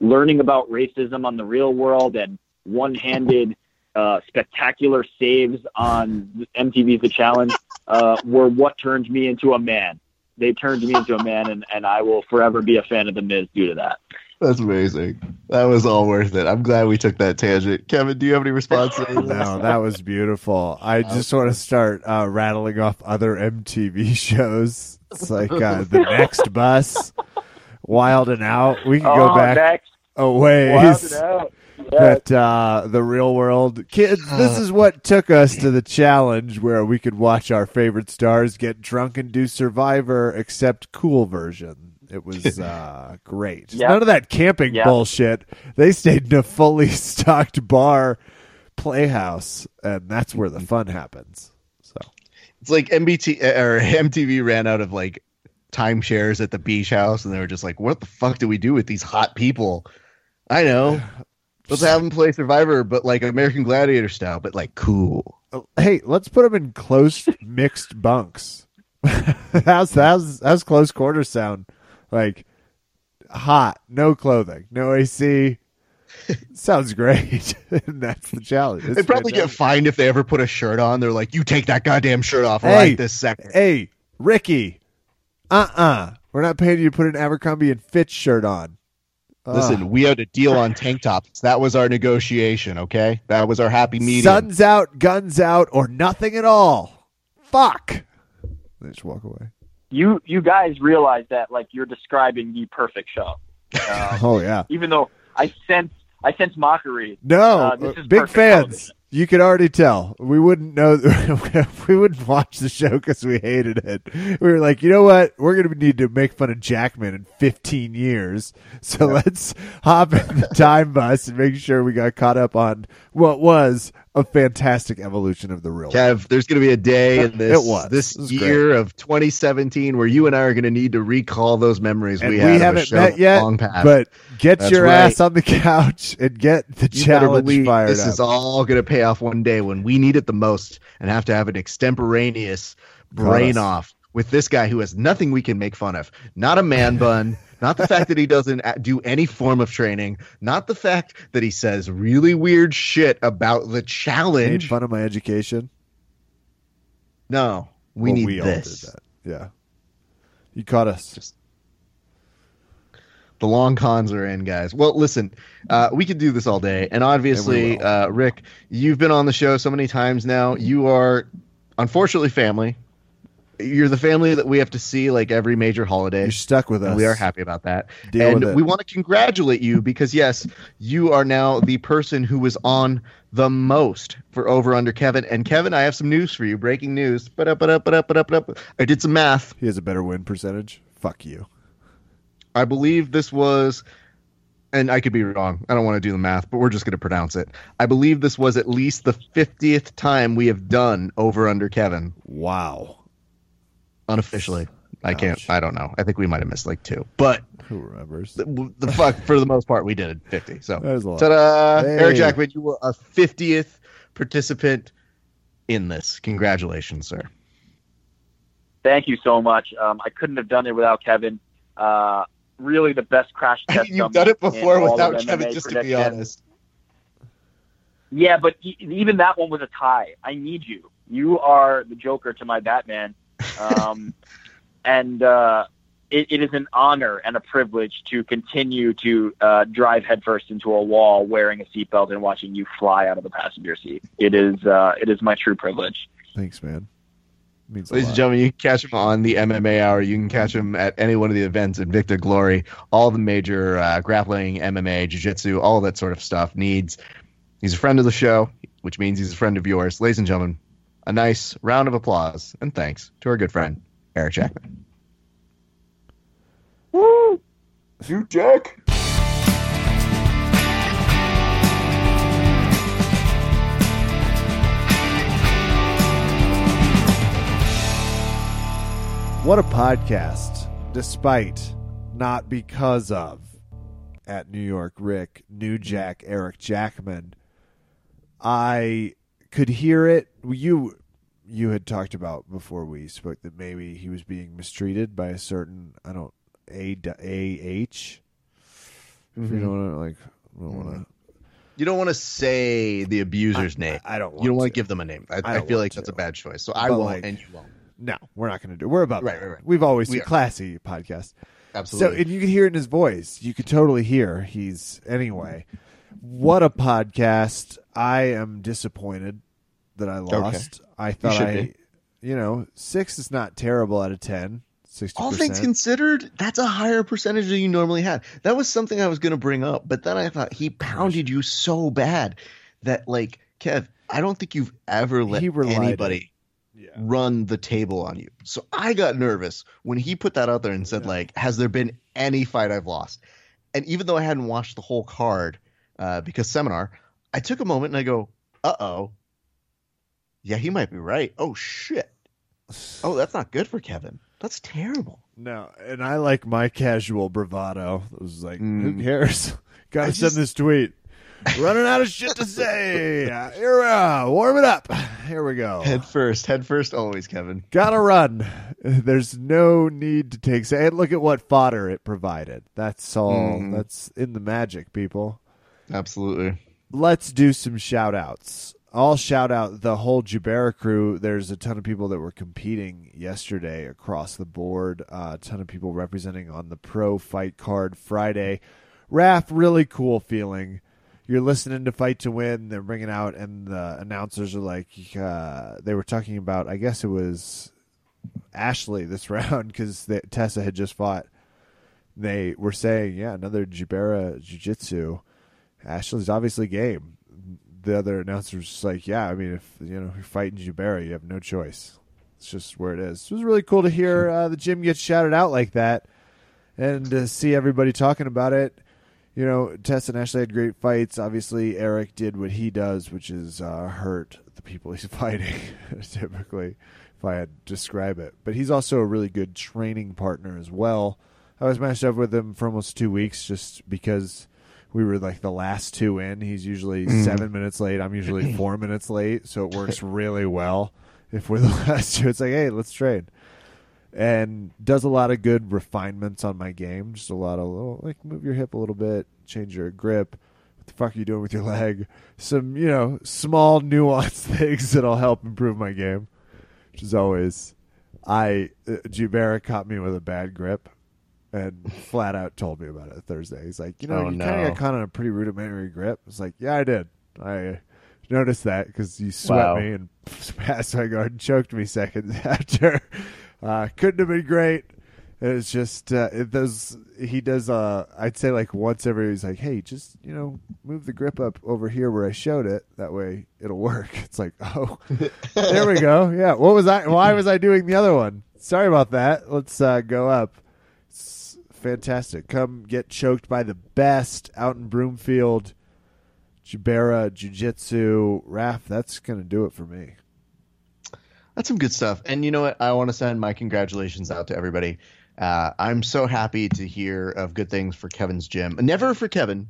learning about racism on the Real World and one-handed uh, spectacular saves on MTV's The Challenge uh, were what turned me into a man they turned me into a man, and, and I will forever be a fan of the Miz due to that.
That's amazing. That was all worth it. I'm glad we took that tangent. Kevin, do you have any response? to any of this?
No, that was beautiful. I just want to start uh, rattling off other MTV shows. It's like uh, the next bus, Wild and Out. We can go
oh,
back
next,
a ways.
Wild it out. Yes.
But uh, the real world kids, this is what took us to the challenge where we could watch our favorite stars get drunk and do Survivor, except cool version. It was uh, great.
Yeah.
None of that camping
Yeah.
bullshit. They stayed in a fully stocked bar playhouse, and that's where the fun happens. So
It's like MBT or MTV ran out of like timeshares at the beach house, and they were just like, "What the fuck do we do with these hot people?" I know. Let's have them play Survivor, but like American Gladiator style, but like cool.
Oh, hey, let's put them in close mixed bunks. how's how's how's close quarters sound? Like hot, no clothing, no AC. Sounds great. and that's the challenge. It's
They'd probably get fined if they ever put a shirt on. They're like, "You take that goddamn shirt off
Hey.
right this second.
Hey, Ricky. Uh uh-uh. uh. we are not paying you to put an Abercrombie and Fitch shirt on.
Listen,
Ugh.
we had a deal on tank tops. That was our negotiation. Okay, that was our happy medium.
Sun's out, guns out, or nothing at all. Fuck. They just walk away.
You you guys realize that like you're describing the perfect show. Um,
Oh yeah.
even though I sense I sense mockery.
No,
Uh, this is
big fans.
television.
You could already tell. We wouldn't know. we wouldn't watch the show because we hated it. We were like, you know what? We're going to need to make fun of Jackman in 15 years. So let's hop in the time bus and make sure we got caught up on what was a fantastic evolution of the real.
Kev, there's going to be a day in this this year of 2017 where you and I are going to need to recall those memories
and
we
we,
had. of a
haven't met yet,
long past.
but get
That's
your
right.
ass on the couch and get the
You
challenge
believe
fired
this
up.
is all going to pay off one day when we need it the most and have to have an extemporaneous brain off with this guy who has nothing we can make fun of. Not a man bun. Not the fact that he doesn't do any form of training. Not the fact that he says really weird shit about the
Made
challenge.
fun of my education.
No, we
Well,
need
we
this.
all did that. Yeah. You caught us.
The long cons are in, guys. Well, listen, uh, we could do this all day, and obviously,
will.
uh, Rick, you've been on the show so many times now. You are, unfortunately, family. You're the family that we have to see like every major holiday.
You're stuck with us.
We are happy about that.
Deal
and we want to congratulate you because yes, you are now the person who was on the most for over under Kevin. And Kevin, I have some news for you. Breaking news. Ba-da-ba-da-ba-da-ba-da-ba. I did some math.
He has a better win percentage. Fuck you.
I believe this was, and I could be wrong. I don't want to do the math, but we're just going to pronounce it. I believe this was at least the 50th time we have done over under Kevin
Wow.
Unofficially. I can't, I don't know. I think we might have missed like two, but
Who remembers?
the, the fuck, for the most part, we did 50. So,
That is a lot.
ta-da!
Hey.
Eric Jackman, you were a 50th participant in this. Congratulations, sir.
Thank you so much. Um, I couldn't have done it without Kevin. Uh, really, the best crash test.
You've done it before without Kevin,
MMA
just to be honest.
Yeah, but e- even that one was a tie. I need you. You are the Joker to my Batman. Um, and uh, it, it is an honor and a privilege to continue to uh, drive headfirst into a wall wearing a seatbelt and watching you fly out of the passenger seat. It is uh, it is my true privilege.
Thanks, man. Means
Ladies and gentlemen, you can catch him on the MMA Hour. You can catch him at any one of the events, Invicta Glory, all the major uh, grappling, MMA, jiu-jitsu, all that sort of stuff needs. He's a friend of the show, which means he's a friend of yours. Ladies and gentlemen, a nice round of applause and thanks to our good friend, Eric Jackman. Woo! You, Jack.
What a podcast, despite not because of at New York Rick, New Jack, Eric Jackman. I could hear it. You you had talked about before we spoke that maybe he was being mistreated by a certain I don't a a h. If you mm-hmm. don't wanna, like, mm-hmm. I don't want to.
You don't want to say the abuser's name.
I don't. Want
you don't want
to
to give them a name. I,
I
I, feel
want
like that's a bad choice. So I
But,
won't,
like-
and you won't.
No, we're not going to do. We're about
Right,
that.
right, right.
We've always
We
been classy podcast.
Absolutely.
So, and you can hear it in his voice. You could totally hear he's anyway. What a podcast! I am disappointed that I lost. I thought
should
I,
be.
you know, six is not terrible out of ten. Sixty
all things considered, that's a higher percentage than you normally had. That was something I was going to bring up, but then I thought he pounded you so bad that, like, Kev, I don't think you've ever let anybody
Yeah.
run the table on you. So I got nervous when he put that out there and said,
Yeah.
like, has there been any fight I've lost? And even though I hadn't watched the whole card uh, because seminar, I took a moment and I go, uh oh. Yeah, he might be right. Oh, shit. Oh, that's not good for Kevin. That's terrible.
No, and I like my casual bravado. It was like, who
Mm.
cares? Got
I
to send this tweet. Running out of shit to say. Here, uh, warm it up. Here we go.
Head first, head first, always, Kevin.
Gotta run. There's no need to take. Say, and look at what fodder it provided. That's all.
Mhm.
That's in the magic, people.
Absolutely.
Let's do some shout outs. I'll shout out the whole Jubera crew. There's a ton of people that were competing yesterday across the board. Uh, a ton of people representing on the pro fight card Friday. Raf, really cool feeling. You're listening to Fight to Win. They're bringing out, and the announcers are like, uh, they were talking about. I guess it was Ashley this round because Tessa had just fought. They were saying, yeah, another Jubera Jiu Jitsu. Ashley's obviously game. The other announcer's just like, yeah, I mean, if you know you're fighting Jubera, you have no choice. It's just where it is. It was really cool to hear uh, the gym get shouted out like that, and to see everybody talking about it. You know, Tess and Ashley had great fights. Obviously, Eric did what he does, which is uh, hurt the people he's fighting. typically, if I had to describe it, but he's also a really good training partner as well. I was matched up with him for almost two weeks just because we were like the last two in. He's usually
Mhm.
seven minutes late. I'm usually four minutes late, so it works really well. If we're the last two, it's like, hey, let's trade. And does a lot of good refinements on my game. Just a lot of little, like move your hip a little bit, change your grip. What the fuck are you doing with your leg? Some, you know, small nuanced things that'll help improve my game. Which is always, I uh, Jubera caught me with a bad grip and flat out told me about it Thursday. He's like, you know,
Oh,
you kind of got caught on a pretty rudimentary grip. It's like, yeah, I did. I noticed that because you sweat
Wow.
me and passed my guard and choked me seconds after. Uh, couldn't have been great. It's just uh, it does. He does. Uh, I'd say like once every. He's like, hey, just you know, move the grip up over here where I showed it. That way it'll work. It's like, oh, there we go. Yeah. What was I? Why was I doing the other one? Sorry about that. Let's uh, go up. Fantastic. Come get choked by the best out in Broomfield. Jubera Jiu Jitsu. Raf, that's gonna do it for me.
That's some good stuff. And you know what? I want to send my congratulations out to everybody. Uh, I'm so happy to hear of good things for Kevin's gym. Never for Kevin,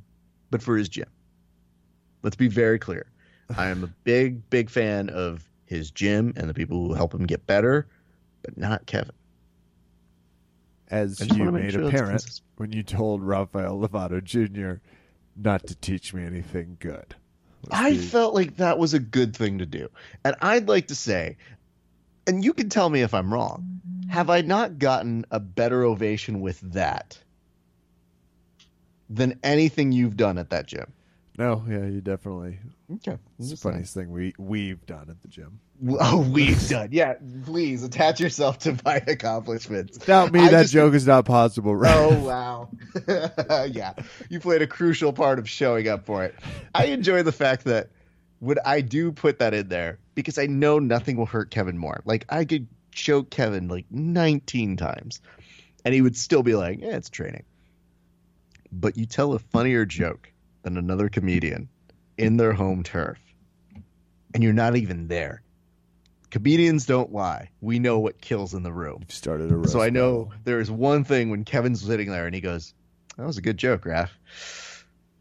but for his gym. Let's be very clear. I am a big, big fan of his gym and the people who help him get better, but not Kevin.
As you made
sure that's
apparent when you told Rafael Lovato Jr. not to teach me anything good. Let's
I
be-
felt like that was a good thing to do. And I'd like to say, and you can tell me if I'm wrong, Have I not gotten a better ovation with that than anything you've done at that gym?
No, yeah, you definitely.
Okay.
It's the funniest thing we we've done at the gym.
Oh, we've done. Yeah, please attach yourself to my accomplishments.
Without me,
I
that
just-
joke is not possible. Right?
Oh wow. yeah. You played a crucial part of showing up for it. I enjoy the fact that when I do put that in there, because I know nothing will hurt Kevin more. Like I could choke Kevin like 19 times and he would still be like, Yeah, it's training. But you tell a funnier joke than another comedian in their home turf. And you're not even there. Comedians don't lie. We know what kills in the room.
You've started a roast
So I know there is one thing when Kevin's sitting there and he goes, "That was a good joke, Raph,"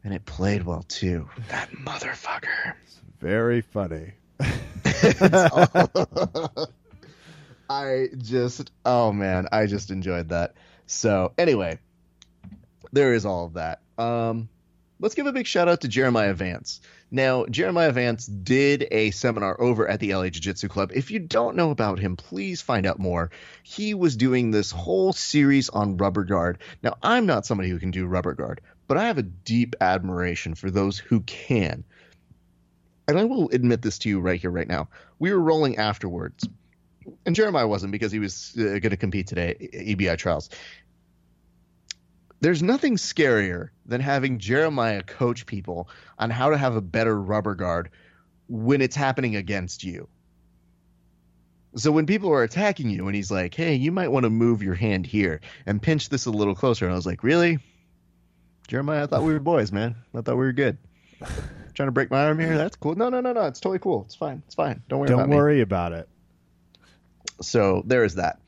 and it played well too. That motherfucker.
very funny.
I just, oh man, I just enjoyed that. So anyway, there is all of that. Um, let's give a big shout out to Jeremiah Vance. Now, Jeremiah Vance did a seminar over at the LA Jiu Jitsu Club. If you don't know about him, please find out more. He was doing this whole series on rubber guard. Now, I'm not somebody who can do rubber guard, but I have a deep admiration for those who can. And I will admit this to you right here, right now. We were rolling afterwards, and Jeremiah wasn't because he was uh, going to compete today, EBI trials. There's nothing scarier than having Jeremiah coach people on how to have a better rubber guard when it's happening against you. So when people are attacking you and he's like, "Hey, you might want to move your hand here and pinch this a little closer," and I was like, "Really, Jeremiah? I thought we were boys, man. I thought we were good. Trying to break my arm here? That's cool. No, no, no, no. It's totally cool. It's fine. It's fine. Don't worry about
Don't
me."
worry about it.
So there is that.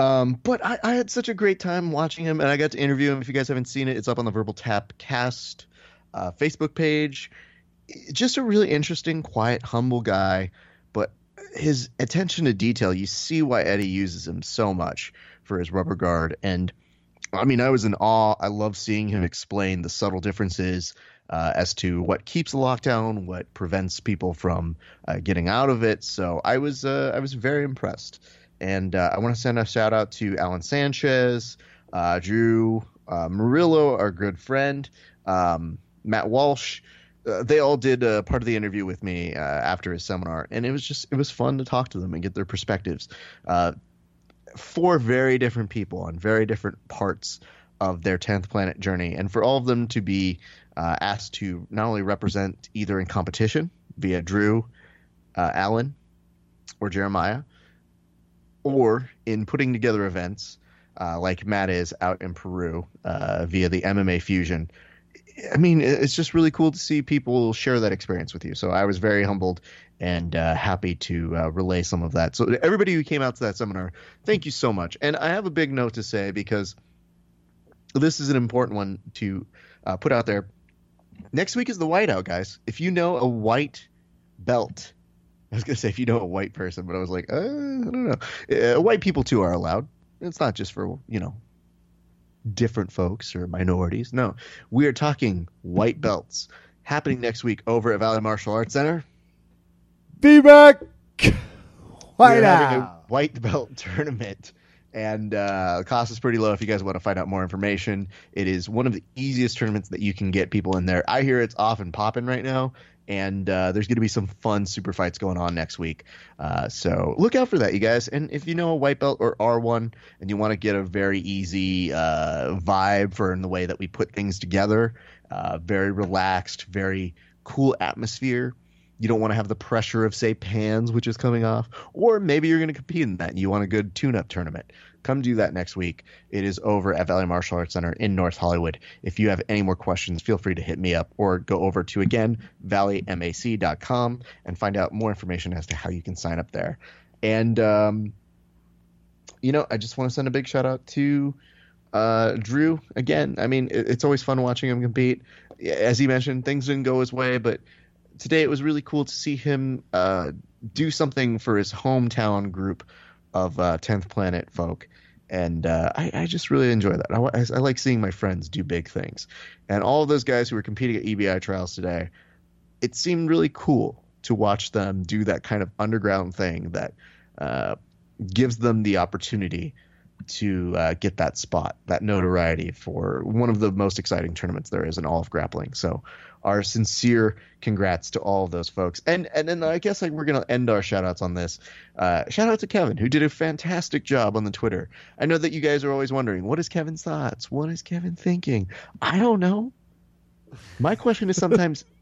Um, but I, I had such a great time watching him, and I got to interview him. If you guys haven't seen it, it's up on the Verbal Tap Cast uh, Facebook page. Just a really interesting, quiet, humble guy, but his attention to detail. You see why Eddie uses him so much for his rubber guard, and I mean, I was in awe. I love seeing him explain the subtle differences uh, as to what keeps a lockdown, what prevents people from uh, getting out of it. So I was uh, I was very impressed, and uh, I want to send a shout out to Alan Sanchez, uh, Drew uh, Murillo, our good friend, um, Matt Walsh. Uh, they all did uh, part of the interview with me after his seminar, and it was just it was fun to talk to them and get their perspectives. Four very different people on very different parts of their 10th planet journey and for all of them to be uh, asked to not only represent either in competition via drew uh, allen or jeremiah or in putting together events uh, like matt is out in peru uh, via the mma fusion i mean it's just really cool to see people share that experience with you so i was very humbled and uh, happy to uh, relay some of that so everybody who came out to that seminar thank you so much and i have a big note to say because this is an important one to uh, put out there. Next week is the whiteout, guys. If you know a white belt, I was gonna say if you know a white person, but I was like, uh, I don't know. Uh, white people too are allowed. It's not just for you know different folks or minorities. No, we are talking white belts happening next week over at Valley Martial Arts Center.
Be back. White
We're having a
out.
white belt tournament, and uh, the cost is pretty low. If you guys want to find out more information, it is one of the easiest tournaments that you can get people in there. I hear it's off and popping right now, and uh, there's going to be some fun super fights going on next week. Uh, so look out for that, you guys. And if you know a white belt or R1 and you want to get a very easy uh, vibe for in the way that we put things together, uh, very relaxed, very cool atmosphere you don't want to have the pressure of say pans which is coming off or maybe you're going to compete in that and you want a good tune-up tournament come do that next week. It is over at valley martial arts center in north hollywood. If you have any more questions feel free to hit me up or go over to again valleymac.com and find out more information as to how you can sign up there. And um, you know i just want to send a big shout out to uh, drew again. I mean it, it's always fun watching him compete. As he mentioned things didn't go his way but today it was really cool to see him uh, do something for his hometown group of uh, 10th Planet folk. And uh, I, I just really enjoy that. I, I, like seeing my friends do big things. And all of those guys who were competing at EBI trials today, it seemed really cool to watch them do that kind of underground thing that uh, gives them the opportunity to uh, get that spot, that notoriety for one of the most exciting tournaments there is in all of grappling. So, our sincere congrats to all of those folks. And and then I guess like we're gonna end our shout outs on this. Uh, shout out to Kevin who did a fantastic job on the Twitter. I know that you guys are always wondering what is Kevin's thoughts, what is Kevin thinking. I don't know. My question is sometimes.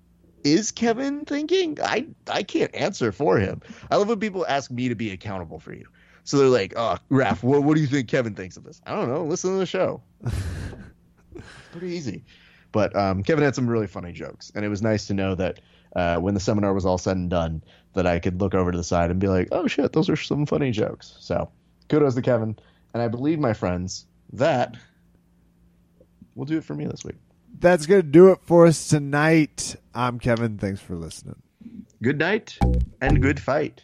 is Kevin thinking? I I can't answer for him. I love when people ask me to be accountable for you. So they're like, "Oh, Raph, what, what do you think Kevin thinks of this?" I don't know. Listen to the show. Pretty easy. But um, Kevin had some really funny jokes, and it was nice to know that uh, when the seminar was all said and done, that I could look over to the side and be like, "Oh shit, those are some funny jokes." So kudos to Kevin, and I believe my friends that will do it for me this week.
That's going to do it for us tonight. I'm Kevin. Thanks for listening.
Good night and good fight.